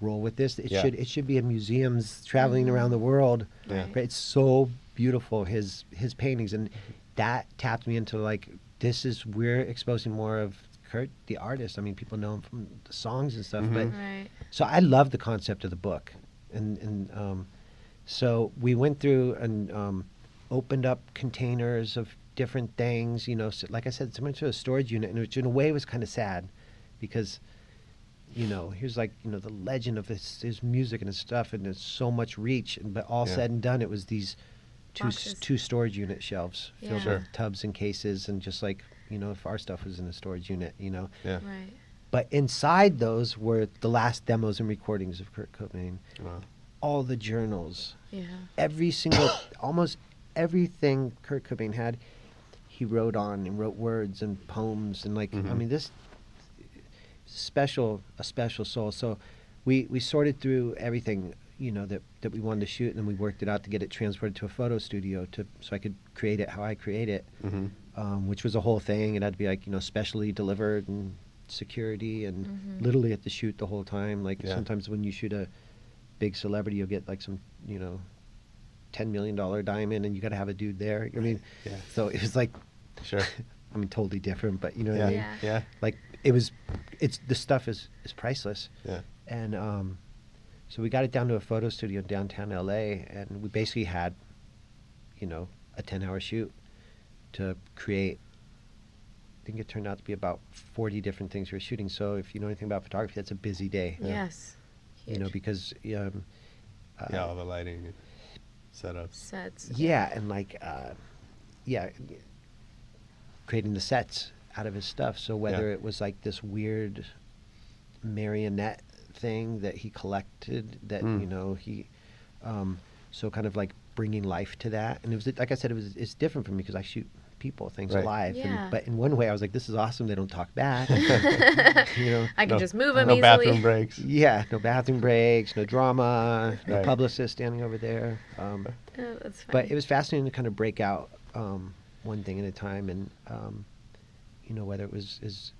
roll with this. It Yeah. should it should be in museums traveling around the world. Yeah. Right. Right? It's so beautiful his his paintings, and that tapped me into like this is we're exposing more of Kurt the artist. I mean, people know him from the songs and stuff, but Right. so I love the concept of the book, and and um, so we went through and um, opened up containers of different things. You know, so, like I said, similar to a storage unit, and which in a way was kind of sad, because you know here's like you know the legend of his his music and his stuff, and there's so much reach, and but all Yeah. said and done, it was these two s- two storage unit shelves filled Yeah. Sure. with tubs and cases, and just like you know if our stuff was in a storage unit, you know. yeah. Right. But inside those were the last demos and recordings of Kurt Cobain, Wow. all the journals, Yeah. every single, almost everything Kurt Cobain had, he wrote on and wrote words and poems and like I Mhm. mean this special a special soul. So we we sorted through everything you know that that we wanted to shoot and then we worked it out to get it transported to a photo studio to so I could create it how I create it hmm um, which was a whole thing. It had to be like you know specially delivered and security and Mhm. literally at the shoot the whole time. Like Yeah. sometimes when you shoot a big celebrity, you'll get like some you know ten million dollar diamond, and you got to have a dude there. I mean, Yeah. so it was like Sure. I mean totally different, but you know what Yeah. I mean. Yeah. Yeah. Like it was, it's the stuff is is priceless, Yeah. and um, so we got it down to a photo studio in downtown LA, and we basically had, you know, a ten hour shoot to create. I think it turned out to be about forty different things we were shooting. So if you know anything about photography, that's a busy day. Yeah. Yes. You know because um, uh, Yeah. All the lighting setups. sets. yeah, and like uh, yeah, creating the sets out of his stuff. So whether Yeah. it was like this weird marionette thing that he collected, that Mm. you know he, um, so kind of like bringing life to that. And it was like I said, it was it's different for me because I shoot people, things Right. alive. Yeah. And, but in one way, I was like, this is awesome. They don't talk back. you know. I can No- just move them no easily. bathroom breaks. Yeah, no bathroom breaks, no drama, no Right. publicist standing over there. Um, Oh, that's but it was fascinating to kind of break out um, one thing at a time, and um, you know whether it was his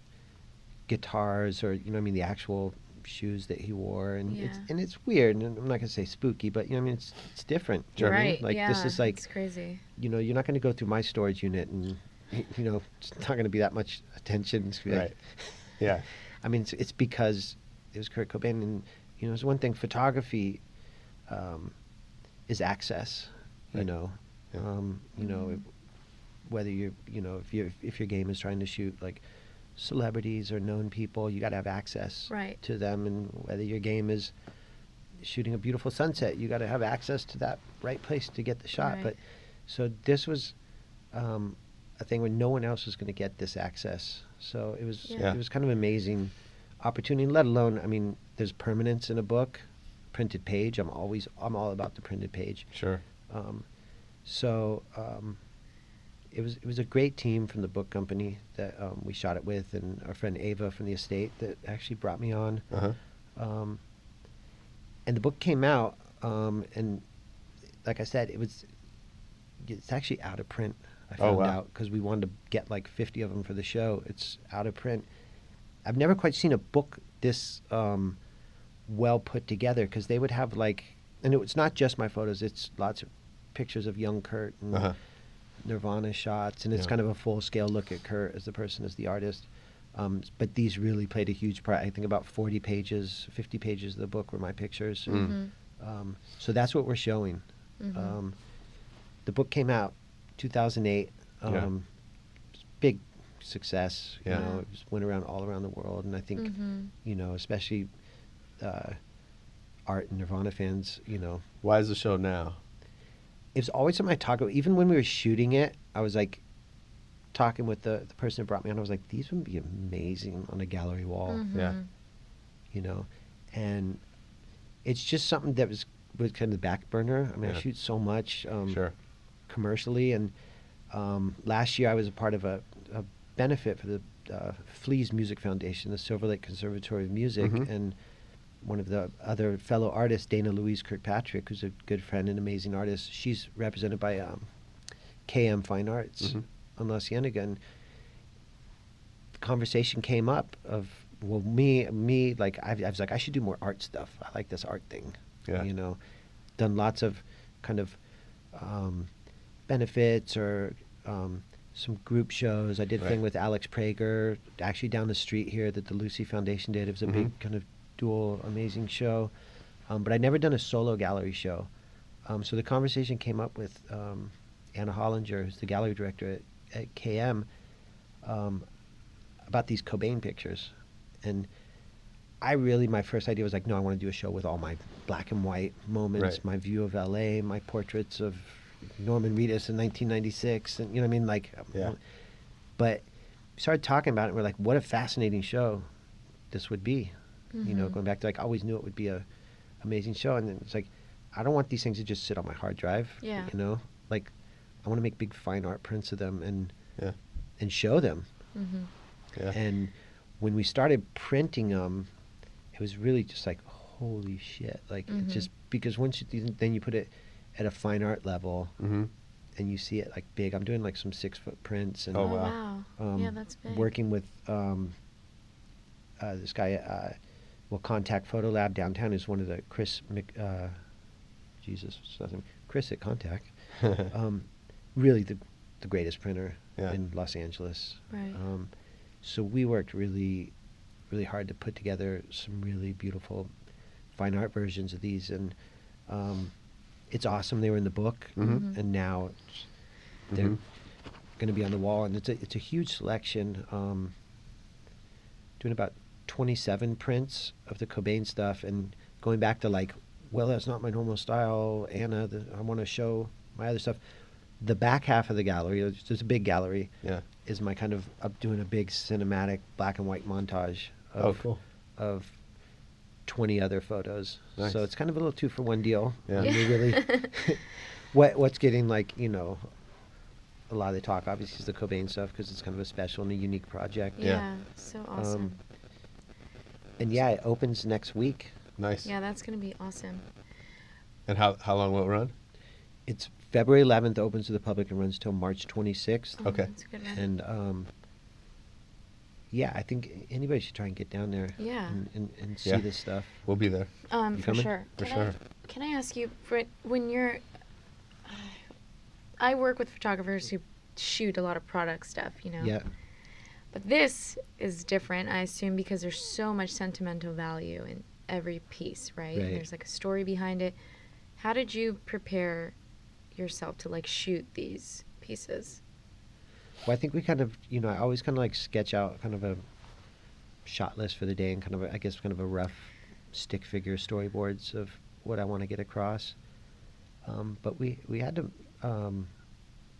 guitars or you know I mean the actual shoes that he wore, and it's and it's weird. And I'm not gonna say spooky, but you know, I mean, it's it's different. you know what I mean? right. Like yeah, this is like it's crazy. you know, you're not gonna go through my storage unit and you know, it's not gonna be that much attention. It's gonna be like- Right. Yeah. I mean, it's, it's because it was Kurt Cobain, and you know, it's one thing. Photography um, is access. You Right. know, Yeah. um, you know, Mhm. Whether you're, you know, if your if your game is trying to shoot like celebrities or known people, you got to have access Right. to them, and whether your game is shooting a beautiful sunset, you got to have access to that right place to get the shot. Right. But so this was um, a thing where no one else was going to get this access. So it was Yeah. Yeah. it was kind of amazing opportunity. Let alone, I mean, there's permanence in a book, printed page. I'm always I'm all about the printed page. Sure. Um, so um, it was it was a great team from the book company that um, we shot it with, and our friend Ava from the estate that actually brought me on. Uh huh. Um, and the book came out, um, and like I said, it was it's actually out of print. I Oh, wow. out because we wanted to get like 50 of them for the show. It's out of print. I've never quite seen a book this um, well put together because they would have like, and it was not just my photos. It's lots of pictures of young Kurt and Uh huh. Nirvana shots, and it's Yeah. kind of a full scale look at Kurt as the person, as the artist. Um, but these really played a huge part. I think about 40 pages, 50 pages of the book were my pictures. Mm. Mhm. Um, so that's what we're showing. Mhm. Um, the book came out 2008. Um, Yeah. Big success. Yeah. You know, it was, went around all around the world, and I think Mhm. you know, especially uh, art and Nirvana fans, you know, Why is the show now? It was always something I talk about. Even when we were shooting it, I was like talking with the, the person that brought me on. I was like, these would be amazing on a gallery wall, Yeah. Mhm. you know. And it's just something that was was kind of the back burner. I mean, Yeah. I shoot so much um, Sure. commercially, and um, last year I was a part of a, a benefit for the uh, Flea's Music Foundation, the Silver Lake Conservatory of Music, Mhm. and one of the other fellow artists, Dana Louise Kirkpatrick, who's a good friend and amazing artist. She's represented by um, KM Fine Arts Mhm. on La Cienega, and the conversation came up of well, me, me, like I, I was like, I should do more art stuff. I like this art thing, Yeah. you know. Done lots of kind of um, benefits or um, some group shows. I did a Right. thing with Alex Prager, actually down the street here that the Lucie Foundation did. It was a Mhm. big kind of dual, amazing show. Um, but I'd never done a solo gallery show. Um, so the conversation came up with um, Anna Hollinger, who's the gallery director at, at KM, um, about these Cobain pictures. And I really, my first idea was like, no, I want to do a show with all my black and white moments, Right. my view of LA, my portraits of Norman Reedus in 1996, and you know what I mean, like. Yeah. But we started talking about it. and We're like, what a fascinating show this would be. You know, Mhm. going back to like, I always knew it would be a amazing show, and then it's like, I don't want these things to just sit on my hard drive. Yeah. You know, like, I want to make big fine art prints of them and Yeah. and show them. Mhm. Yeah. And when we started printing them, it was really just like, holy shit! Like, Mhm. it's just because once you then you put it at a fine art level mm-hmm. and you see it like big. I'm doing like some six foot prints and Oh, Oh, wow. wow. um, yeah, that's big. working with um, uh, this guy, uh, well, Contact Photo Lab downtown is one of the Chris, Mc, uh, Jesus, what's his last name? Chris at Contact. um, really the the greatest printer Yeah. in Los Angeles. Right. Um, so we worked really, really hard to put together some really beautiful fine art versions of these, and um, it's awesome. They were in the book, Mhm. Mhm. and now it's, they're Mhm. going to be on the wall, and it's a it's a huge selection. Um, doing about twenty seven prints of the Cobain stuff, and going back to like, well, that's not my normal style, Anna. The, I want to show my other stuff. The back half of the gallery, there's there's a big gallery, yeah. is my kind of up doing a big cinematic black and white montage of Oh, cool. of 20 other photos. Nice. So it's kind of a little two for one deal. Yeah. And we really what what's getting like, you know, a lot of the talk obviously is the Cobain stuff because it's kind of a special and a unique project. yeah. Yeah. So awesome. Um, and yeah, it opens next week. Nice. yeah, that's gonna be awesome. And how how long will it run? It's February 11th opens to the public and runs till March 26th. Oh, Okay. That's a good one. And um yeah, I think anybody should try and get down there. Yeah. And, and, and see Yeah. this stuff. We'll be there. Um, You for coming? sure. For can sure. I, can I ask you, for, when you're, I work with photographers who shoot a lot of product stuff, you know. Yeah. But this is different, I assume, because there's so much sentimental value in every piece, right? Right. There's like a story behind it. How did you prepare yourself to like shoot these pieces? Well, I think we kind of, you know, I always kind of like sketch out kind of a shot list for the day and kind of, a, I guess, kind of a rough stick figure storyboards of what I want to get across. Um, but we we had to um,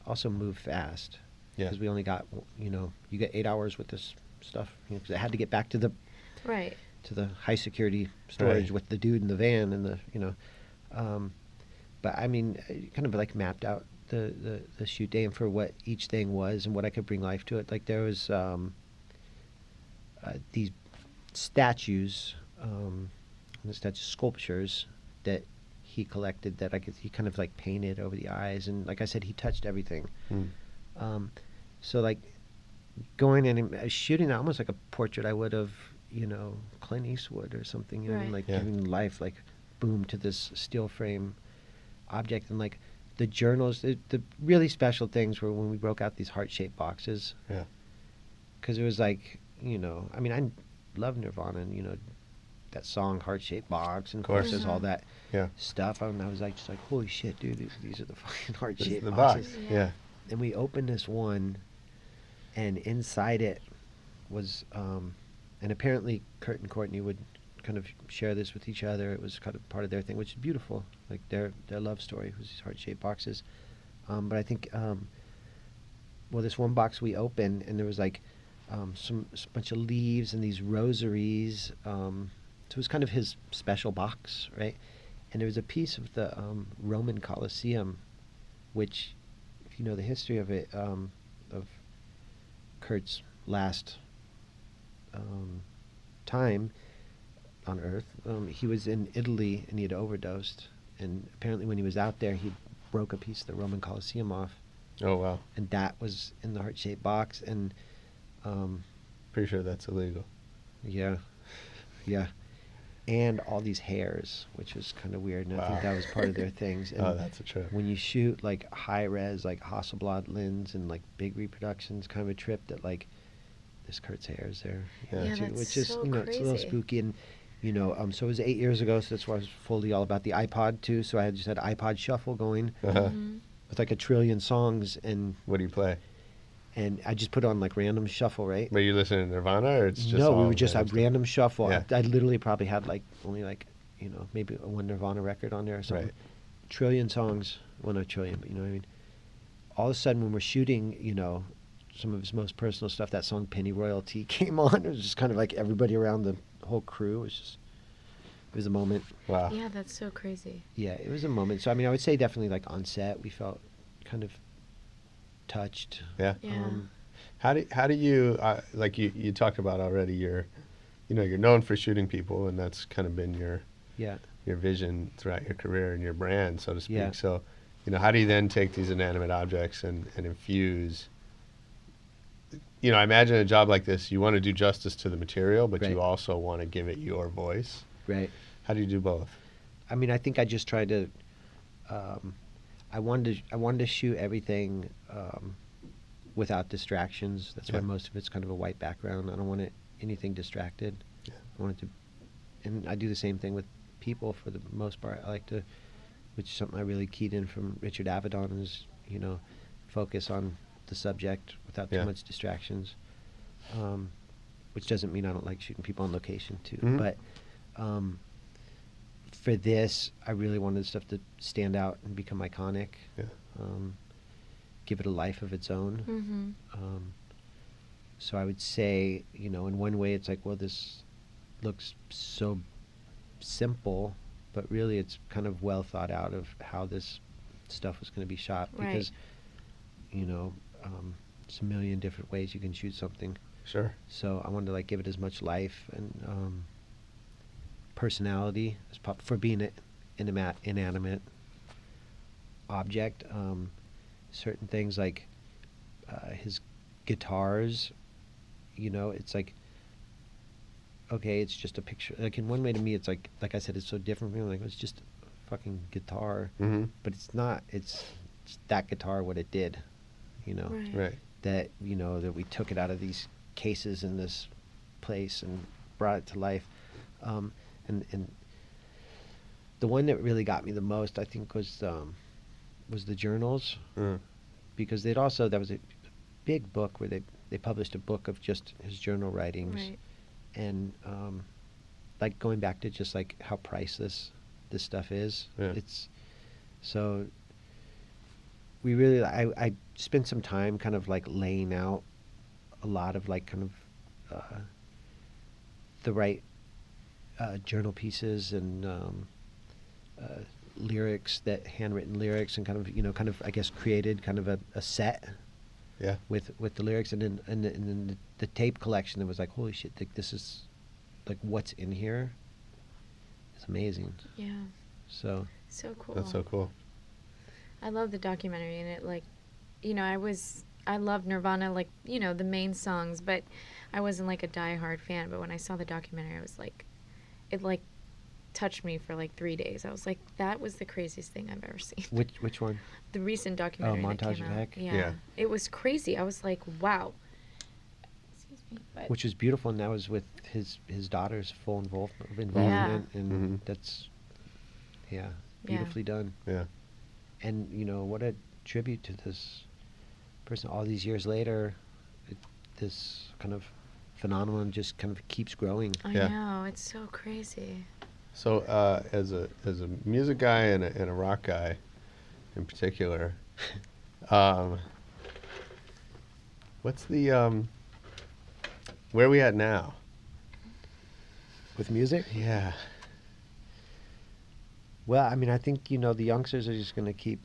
also move fast Yeah. because we only got, you know, you get eight hours with this stuff because I had to get back to the Right. to the high security storage Right. with the dude in the van and the you know um, but i mean I kind of like mapped out the, the the shoot day and for what each thing was and what i could bring life to it like there was um, uh, these statues um, the statue sculptures that he collected that i could he kind of like painted over the eyes and like i said he touched everything Mm. um, so like going in and uh, shooting almost like a portrait I would of you know Clint Eastwood or something. You know, what I mean? Like Yeah. giving life, like boom to this steel frame object, and like the journals. The, the really special things were when we broke out these heart shaped boxes. Yeah. Because it was like you know, I mean, I love Nirvana and you know that song heart shaped box, and of course course. there's all that Yeah. stuff. And I was like, just like, holy shit, dude, these, these are the fucking heart shaped the boxes box. Yeah. Yeah. and we opened this one and inside it was um, and apparently kurt and courtney would kind of share this with each other. It was kind of part of their thing which is beautiful like their their love story was these heart-shaped boxes um, but i think um, well this one box we opened and there was like um, some bunch of leaves and these rosaries um, so it was kind of his special box right? And there was a piece of the um, roman colosseum which if you know the history of it, um, Kurt's last um, time on Earth, um, he was in Italy and he had overdosed. And apparently, when he was out there, he broke a piece of the Roman Colosseum off, Oh wow. and that was in the heart-shaped box. And um, Pretty sure that's illegal. yeah, yeah, and all these hairs, which was kind of weird. And I think that was part of their things. And oh, that's a trip. when you shoot like high res like Hasselblad lens and like big reproductions, kind of a trip that like this Kurt's hair is there, Yeah. Yeah, too, that's which is so you know it's a little spooky and you know um so it was eight years ago, so that's why I was fully all about the iPod too. So I had just had iPod shuffle going Uh-huh. Mhm. with like a trillion songs and What do you play? And I just put on like random shuffle right. Were you listening to Nirvana or it's just no, we were just a random random shuffle. Yeah. I, I literally probably had like only like you know maybe one Nirvana record on there or something. Right. Trillion songs, well not trillion, but you know what I mean. All of a sudden, when we're shooting, you know, some of his most personal stuff, that song "Pennyroyal Tea" came on. It was just kind of like everybody around the whole crew. It was just, it was a moment. Wow. Yeah, that's so crazy. Yeah, it was a moment. So I mean, I would say definitely like on set, we felt kind of touched. Yeah. Yeah. Um, How do how do you uh, like you you talked about already? You're, you know, you're known for shooting people, and that's kind of been your yeah. your vision throughout your career and your brand, so to speak. Yeah. So, you know, how do you then take these inanimate objects and, and infuse? You know, I imagine a job like this, you want to do justice to the material, but Right. you also want to give it your voice. Right. How do you do both? I mean, I think I just tried to. Um, I wanted to. I wanted to shoot everything um, without distractions. That's why most of it's kind of a white background. I don't want it anything distracted. Yeah. I want it to, and I do the same thing with people for the most part. I like to, which is something I really keyed in from Richard Avedon is you know, focus on the subject without too Yeah. much distractions. Um, which doesn't mean I don't like shooting people on location too, Mhm. but. Um, for this, I really wanted stuff to stand out and become iconic. Yeah. Um, give it a life of its own. Mm-hmm. Um, so I would say, you know, in one way, it's like, well, this looks so simple, but really, it's kind of well thought out of how this stuff was going to be shot Right. because, you know, um, it's a million different ways you can shoot something. Sure. So I wanted to like give it as much life and um, personality as pop for being an inanimate, inanimate object. Um, certain things like uh, his guitars, you know, it's like okay, it's just a picture. Like in one way to me, it's like like I said, it's so different from me. Like it's just a fucking guitar, hmm but it's not. It's, it's that guitar what it did, you know. Right. Right. That you know that we took it out of these cases in this place and brought it to life, um, and and the one that really got me the most, I think, was um, was the journals Mm. because they'd also that was a big book where they they published a book of just his journal writings Right. and um, like going back to just like how priceless this stuff is. Yeah. It's so we really I I spent some time kind of like laying out a lot of like kind of uh, the right uh, journal pieces and um, uh, lyrics that handwritten lyrics and kind of you know kind of I guess created kind of a, a set Yeah. with with the lyrics and then and, then- and then the, the tape collection that was like holy shit like this is like what's in here it's amazing Yeah. so So cool. That's so cool. I love the documentary and it like you know, I was I love Nirvana like, you know, the main songs, but I wasn't like a diehard fan, but when I saw the documentary I was like it like touched me for like 3 days. I was like that was the craziest thing I've ever seen. which which one The recent documentary that Montage came of out. Heck? Yeah. Yeah. It was crazy. I was like, wow. Excuse me. But which was beautiful and that was with his his daughter's full involve, involvement and Mhm. that's yeah Yeah. beautifully done Yeah. and you know what a tribute to this person all these years later it, this kind of phenomenon just kind of keeps growing I Yeah. know, it's so crazy. So, uh, as a as a music guy and a, and a rock guy, in particular, um, what's the um, where are we at now? with music Yeah. Well, I mean, I think you know the youngsters are just gonna keep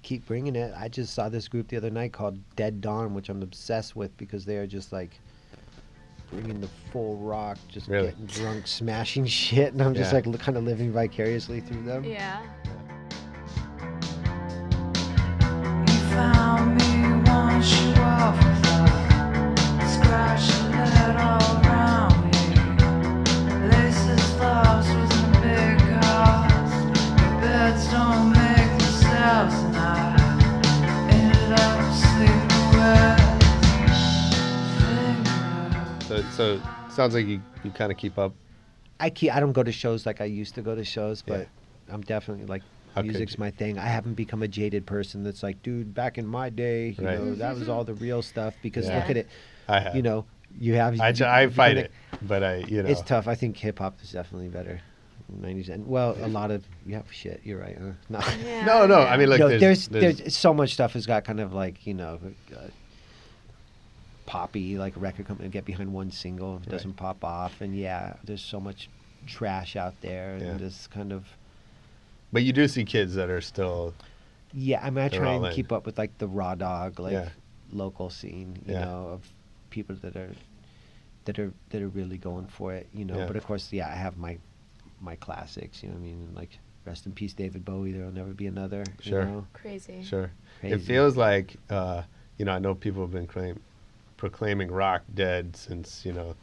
keep bringing it. I just saw this group the other night called Dead Dawn, which I'm obsessed with because they are just like bringing the full rock, just Really? getting drunk, smashing shit, and I'm just Yeah. like kind of living vicariously through them. Yeah. You So so sounds like you, you kind of keep up. I keep, I don't go to shows like I used to go to shows, but Yeah. I'm definitely like How music's my thing. I haven't become a jaded person that's like, dude, back in my day, you Right. know, that was all the real stuff. Because Yeah. look at it, I have. you know, you have. I, you- tr- I fight kinda- it, but I you know It's tough. I think hip hop is definitely better. 90s and well, a lot of yeah, shit. You're right. Huh? No, Yeah. No, no. I mean, like no, there's, there's, there's so much stuff has got kind of like you know, uh, poppy like a record company get behind one single if it Right. doesn't pop off, and yeah, there's so much trash out there, Yeah. and this kind of but you do see kids that are still yeah. I mean, I They're try all and in. keep up with like the raw dog like Yeah. local scene, you Yeah. know, of people that are that are that are really going for it, you know. Yeah. But of course, yeah, I have my my classics, you know. what I mean, like rest in peace, David Bowie. There'll never be another. Sure. You know? Crazy. Sure. It feels like, uh, you know, I know people have been claim, proclaiming rock dead since, you know,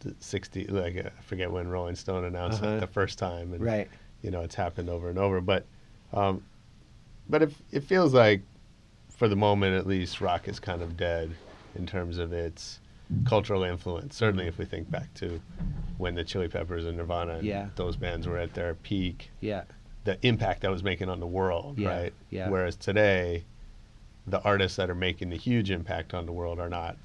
the 60, like, uh, I forget when Rolling Stone announced Uh-huh. it the first time. And, Right. you know, it's happened over and over. But, um, but it, it feels like, for the moment at least, rock is kind of dead in terms of its cultural influence. Certainly if we think back to when the Chili Peppers and Nirvana and Yeah. those bands were at their peak Yeah. the impact that was making on the world, Yeah, right? yeah. Whereas today, the artists that are making the huge impact on the world are not,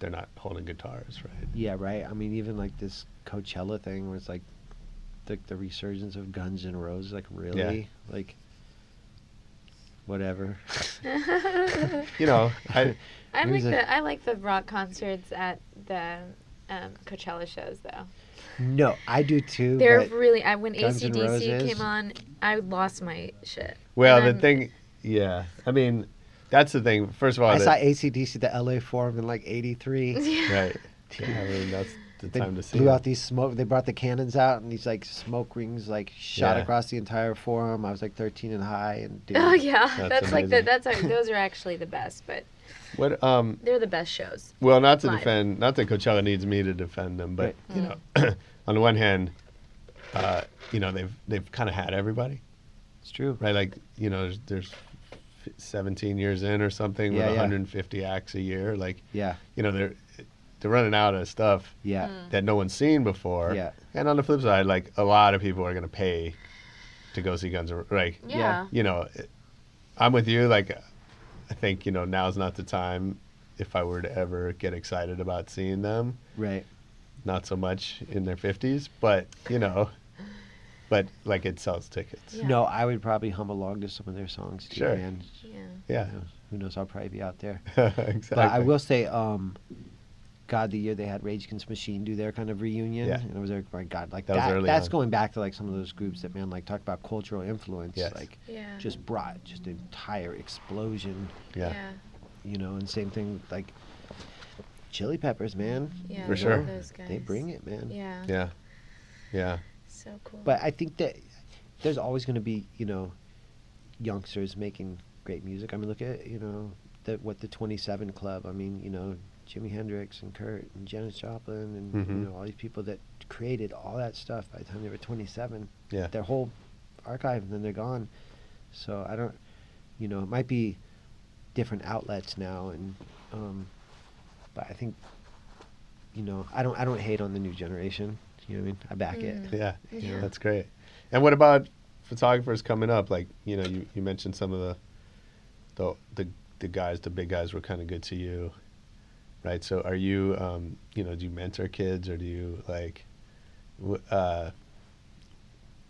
they're not holding guitars, right? Yeah. Right. I mean, even like this Coachella thing, where it's like the the resurgence of Guns N' Roses. Like really, like whatever. You know, I, I like Music. the I like the rock concerts at the um, Coachella shows though. no, I do too. They're really I when Guns ACDC came on, I lost my shit. well, And the then- thing, yeah, I mean, that's the thing. First of all, I the- saw ACDC at the LA Forum in like '83. right? Yeah, I mean, that's the They time to see. blew it. out these smoke. They brought the cannons out, and these like smoke rings like shot Yeah. across the entire forum. I was like 13 and high, and dude, Oh yeah, That's that's, like the that's our, those are actually the best. But What um They're the best shows. well not to Live. defend not that Coachella needs me to defend them, but you know on the one hand, uh, you know, they've they've kinda had everybody. It's true. Right? Like, you know, there's there's f- 17 years in or something Yeah, with yeah. 150 acts a year. Like, Yeah. you know, they're they're running out of stuff Yeah. Mm. that no one's seen before. Yeah. And on the flip side, like a lot of people are going to pay to go see Guns N' Roses. Like, Yeah. you know, I'm with you. Like, I think you know now's not the time. If I were to ever get excited about seeing them, Right. not so much in their 50s, but you know, but like it sells tickets. Yeah. No, I would probably hum along to some of their songs too, Sure. man. Yeah. Yeah, Who knows- Who knows? I'll probably be out there. exactly. But I will say, um, God, the year they had Rage Against Machine do their kind of reunion, Yeah. and it was like, my God, like That was that. early that's on. going back to like some of those groups that man, like talk about cultural influence, Yes. like Yeah. just brought just an entire explosion, Yeah. Yeah. you know. And same thing like Chili Peppers, man. Yeah. For sure. Those guys. They bring it, man. Yeah. Yeah, yeah, So cool. But I think that there's always going to be, you know, youngsters making great music. I mean, look at, you know, the, what the 27 Club. I mean, you know, Jimi Hendrix and Kurt and Janis Joplin and, Mhm. you know, all these people that created all that stuff by the time they were 27. yeah. Their whole archive, and then they're gone. So I don't, you know, it might be different outlets now. And, um, but I think, you know, I don't, I don't hate on the new generation. You know what I mean? I back it. Mhm. Yeah, Yeah. that's great. And what about photographers coming up? Like, you know, you, you mentioned some of the, the the the guys, the big guys were kind of good to you, right? So, are you, um, you know, do you mentor kids or do you like, uh,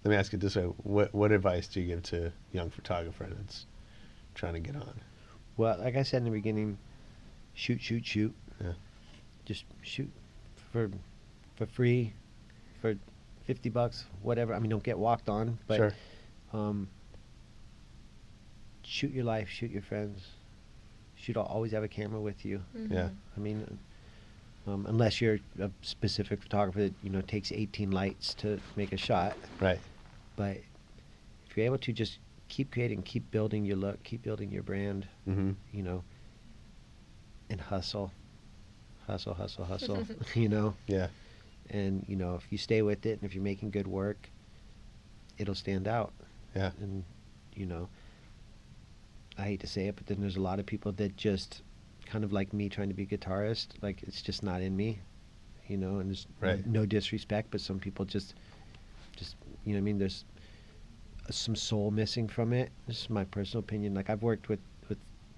let me ask it this way: what what advice do you give to young photographer that's trying to get on? Well, like I said in the beginning, shoot, shoot, shoot. Yeah. Just shoot for for free, for fifty bucks, whatever. I mean, don't get walked on, but sure. um, shoot your life, shoot your friends. Shoot. Always have a camera with you. Yeah. Mhm. I mean, um, unless you're a specific photographer that you know takes 18 lights to make a shot. Right. But if you're able to just keep creating, keep building your look, keep building your brand, Mm-hmm. you know, and hustle, hustle, hustle, hustle, you know, Yeah. And you know if you stay with it and if you're making good work, it'll stand out. Yeah. And you know, I hate to say it, but then there's a lot of people that just kind of like me trying to be a guitarist, like it's just not in me, you know, and there's Right. no disrespect, but some people just, just you know, what I mean, there's some soul missing from it. This is my personal opinion. Like I've worked with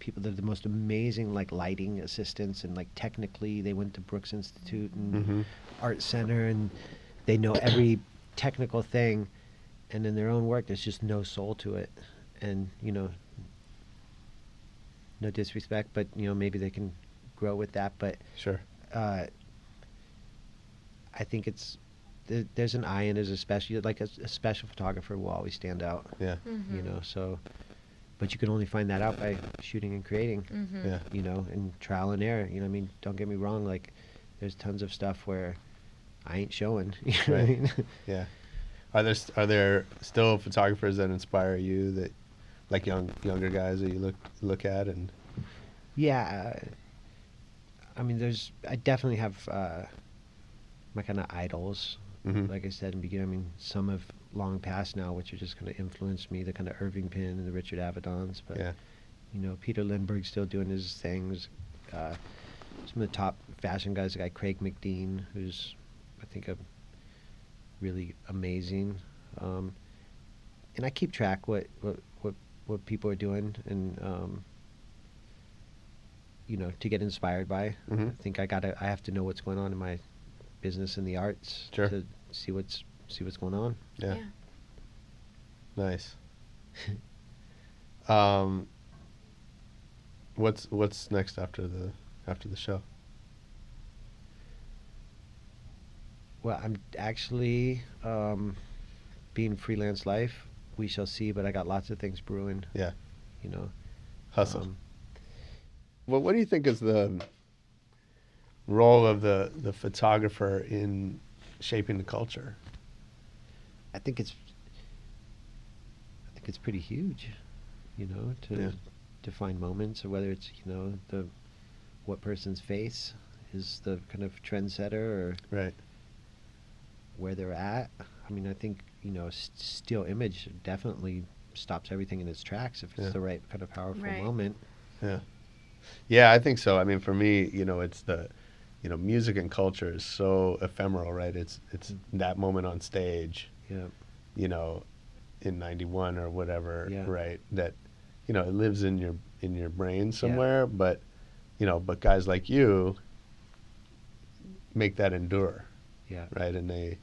people that are the most amazing like lighting assistants and like technically they went to Brooks Institute and Mm-hmm. art center and they know every technical thing and in their own work there's just no soul to it and you know no disrespect but you know maybe they can grow with that but Sure. uh, I think it's there, there's an eye and there's a special like a, a special photographer will always stand out Yeah. you Mhm. know so but you can only find that out by shooting and creating Mhm. Yeah. you know, and trial and error. You know, what I mean, don't get me wrong. Like, there's tons of stuff where I ain't showing. You know what I Right. mean? Yeah. Are there st- are there still photographers that inspire you that like young younger guys that you look look at and yeah. uh, I mean, there's. I definitely have uh, my kind of idols. Mhm. Like I said in the beginning, I mean, some have long past now, which are just kind of influenced me. The kind of Irving Penn and the Richard Avedons. But yeah you know, Peter Lindbergh's still doing his things. Uh, some of the top fashion guys, the guy Craig McDean, who's I think a really amazing. Um, and I keep track what what what, what people are doing, and um, you know, to get inspired by. Mhm. I think I gotta I have to know what's going on in my business and the arts Sure. to see what's see what's going on. yeah, Yeah. nice. um, what's what's next after the after the show? Well, I'm actually um, being freelance life. We shall see, but I got lots of things brewing. Yeah, You know, hustle. Um, well, what do you think is the role of the the photographer in shaping the culture? I think it's I think it's pretty huge, you know, to Yeah. define moments, or whether it's you know the what person's face is the kind of trendsetter, or Right. where they're at. I mean, I think you know, s- still image definitely stops everything in its tracks if it's Yeah. the right kind of powerful Right. moment. Yeah. Yeah, I think so. I mean, for me, you know, it's the, you know, music and culture is so ephemeral, right? It's it's mm. that moment on stage, Yeah, you know, in '91 or whatever, Yeah. right? That, you know, it lives in your in your brain somewhere. But, you know, but guys like you make that endure, yeah, right? And they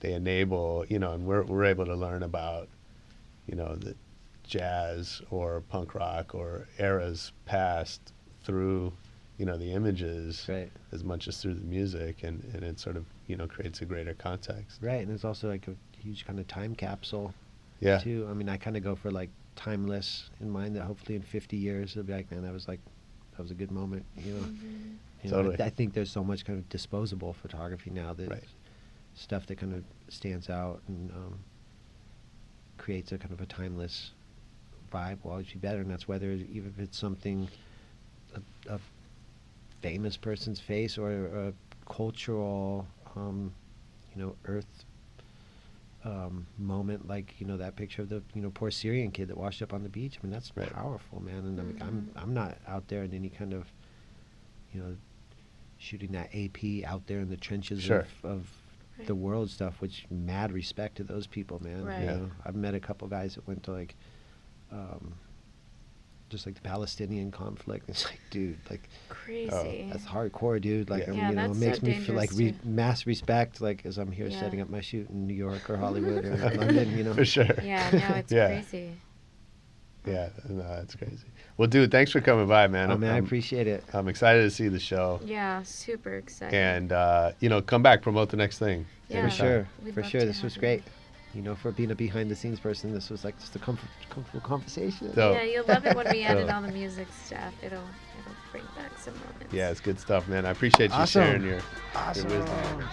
they enable, you know, and we're we're able to learn about, you know, the jazz or punk rock or eras past through, you know, the images right, as much as through the music, and and it sort of you know creates a greater context. right. And it's also like a huge kind of time capsule Yeah, too. I mean, I kind of go for like timeless in mind that hopefully in 50 years it'll be like, man, that was like that was a good moment. You know, You know, I- Totally. I, think there's so much kind of disposable photography now that Right. stuff that kind of stands out and um, creates a kind of a timeless vibe will always be better. And that's whether even if it's something a, a famous person's face or a cultural, um, you know, earth um, moment like you know that picture of the you know poor Syrian kid that washed up on the beach. I mean that's Right. powerful, man. And I'm, I'm I'm not out there in any kind of you know shooting that AP out there in the trenches Sure. of, of the world stuff. Which mad respect to those people, man. Right. You Yeah. know, I've met a couple guys that went to like. Um, just like the Palestinian conflict, it's like, dude, like Crazy. that's hardcore, dude. Like, Yeah. um, Yeah, you know, it makes so me feel like re- mass respect, like as I'm here Yeah. setting up my shoot in New York or Hollywood or London, you know. for sure. yeah, no, it's Yeah. crazy. Yeah, no, that's crazy. Well, dude, thanks for coming by, man. Oh man, I I'm, appreciate it. I'm excited to see the show, Yeah, super excited. and uh, you know, come back, promote the next thing. Yeah. for sure, We'd for sure. This have was you. great. You know, for being a behind the scenes person, this was like just a comfort, comfortable conversation. So- yeah, you'll love it when we edit So- all the music stuff. It'll it'll bring back some moments. Yeah, it's good stuff, man. I appreciate you Awesome. sharing your awesome. your wisdom.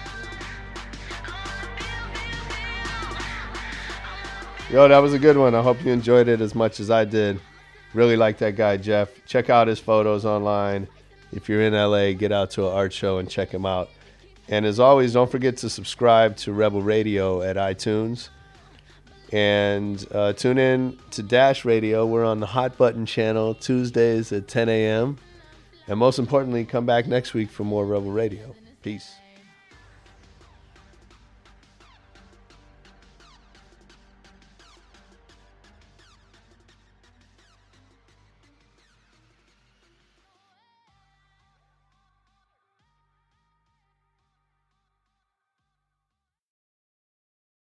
Yo, that was a good one. I hope you enjoyed it as much as I did. Really like that guy, Jeff. Check out his photos online. If you're in LA, get out to an art show and check him out. And as always, don't forget to subscribe to Rebel Radio at iTunes. And uh, tune in to Dash Radio. We're on the Hot Button channel Tuesdays at 10 a.m. And most importantly, come back next week for more Rebel Radio. Peace.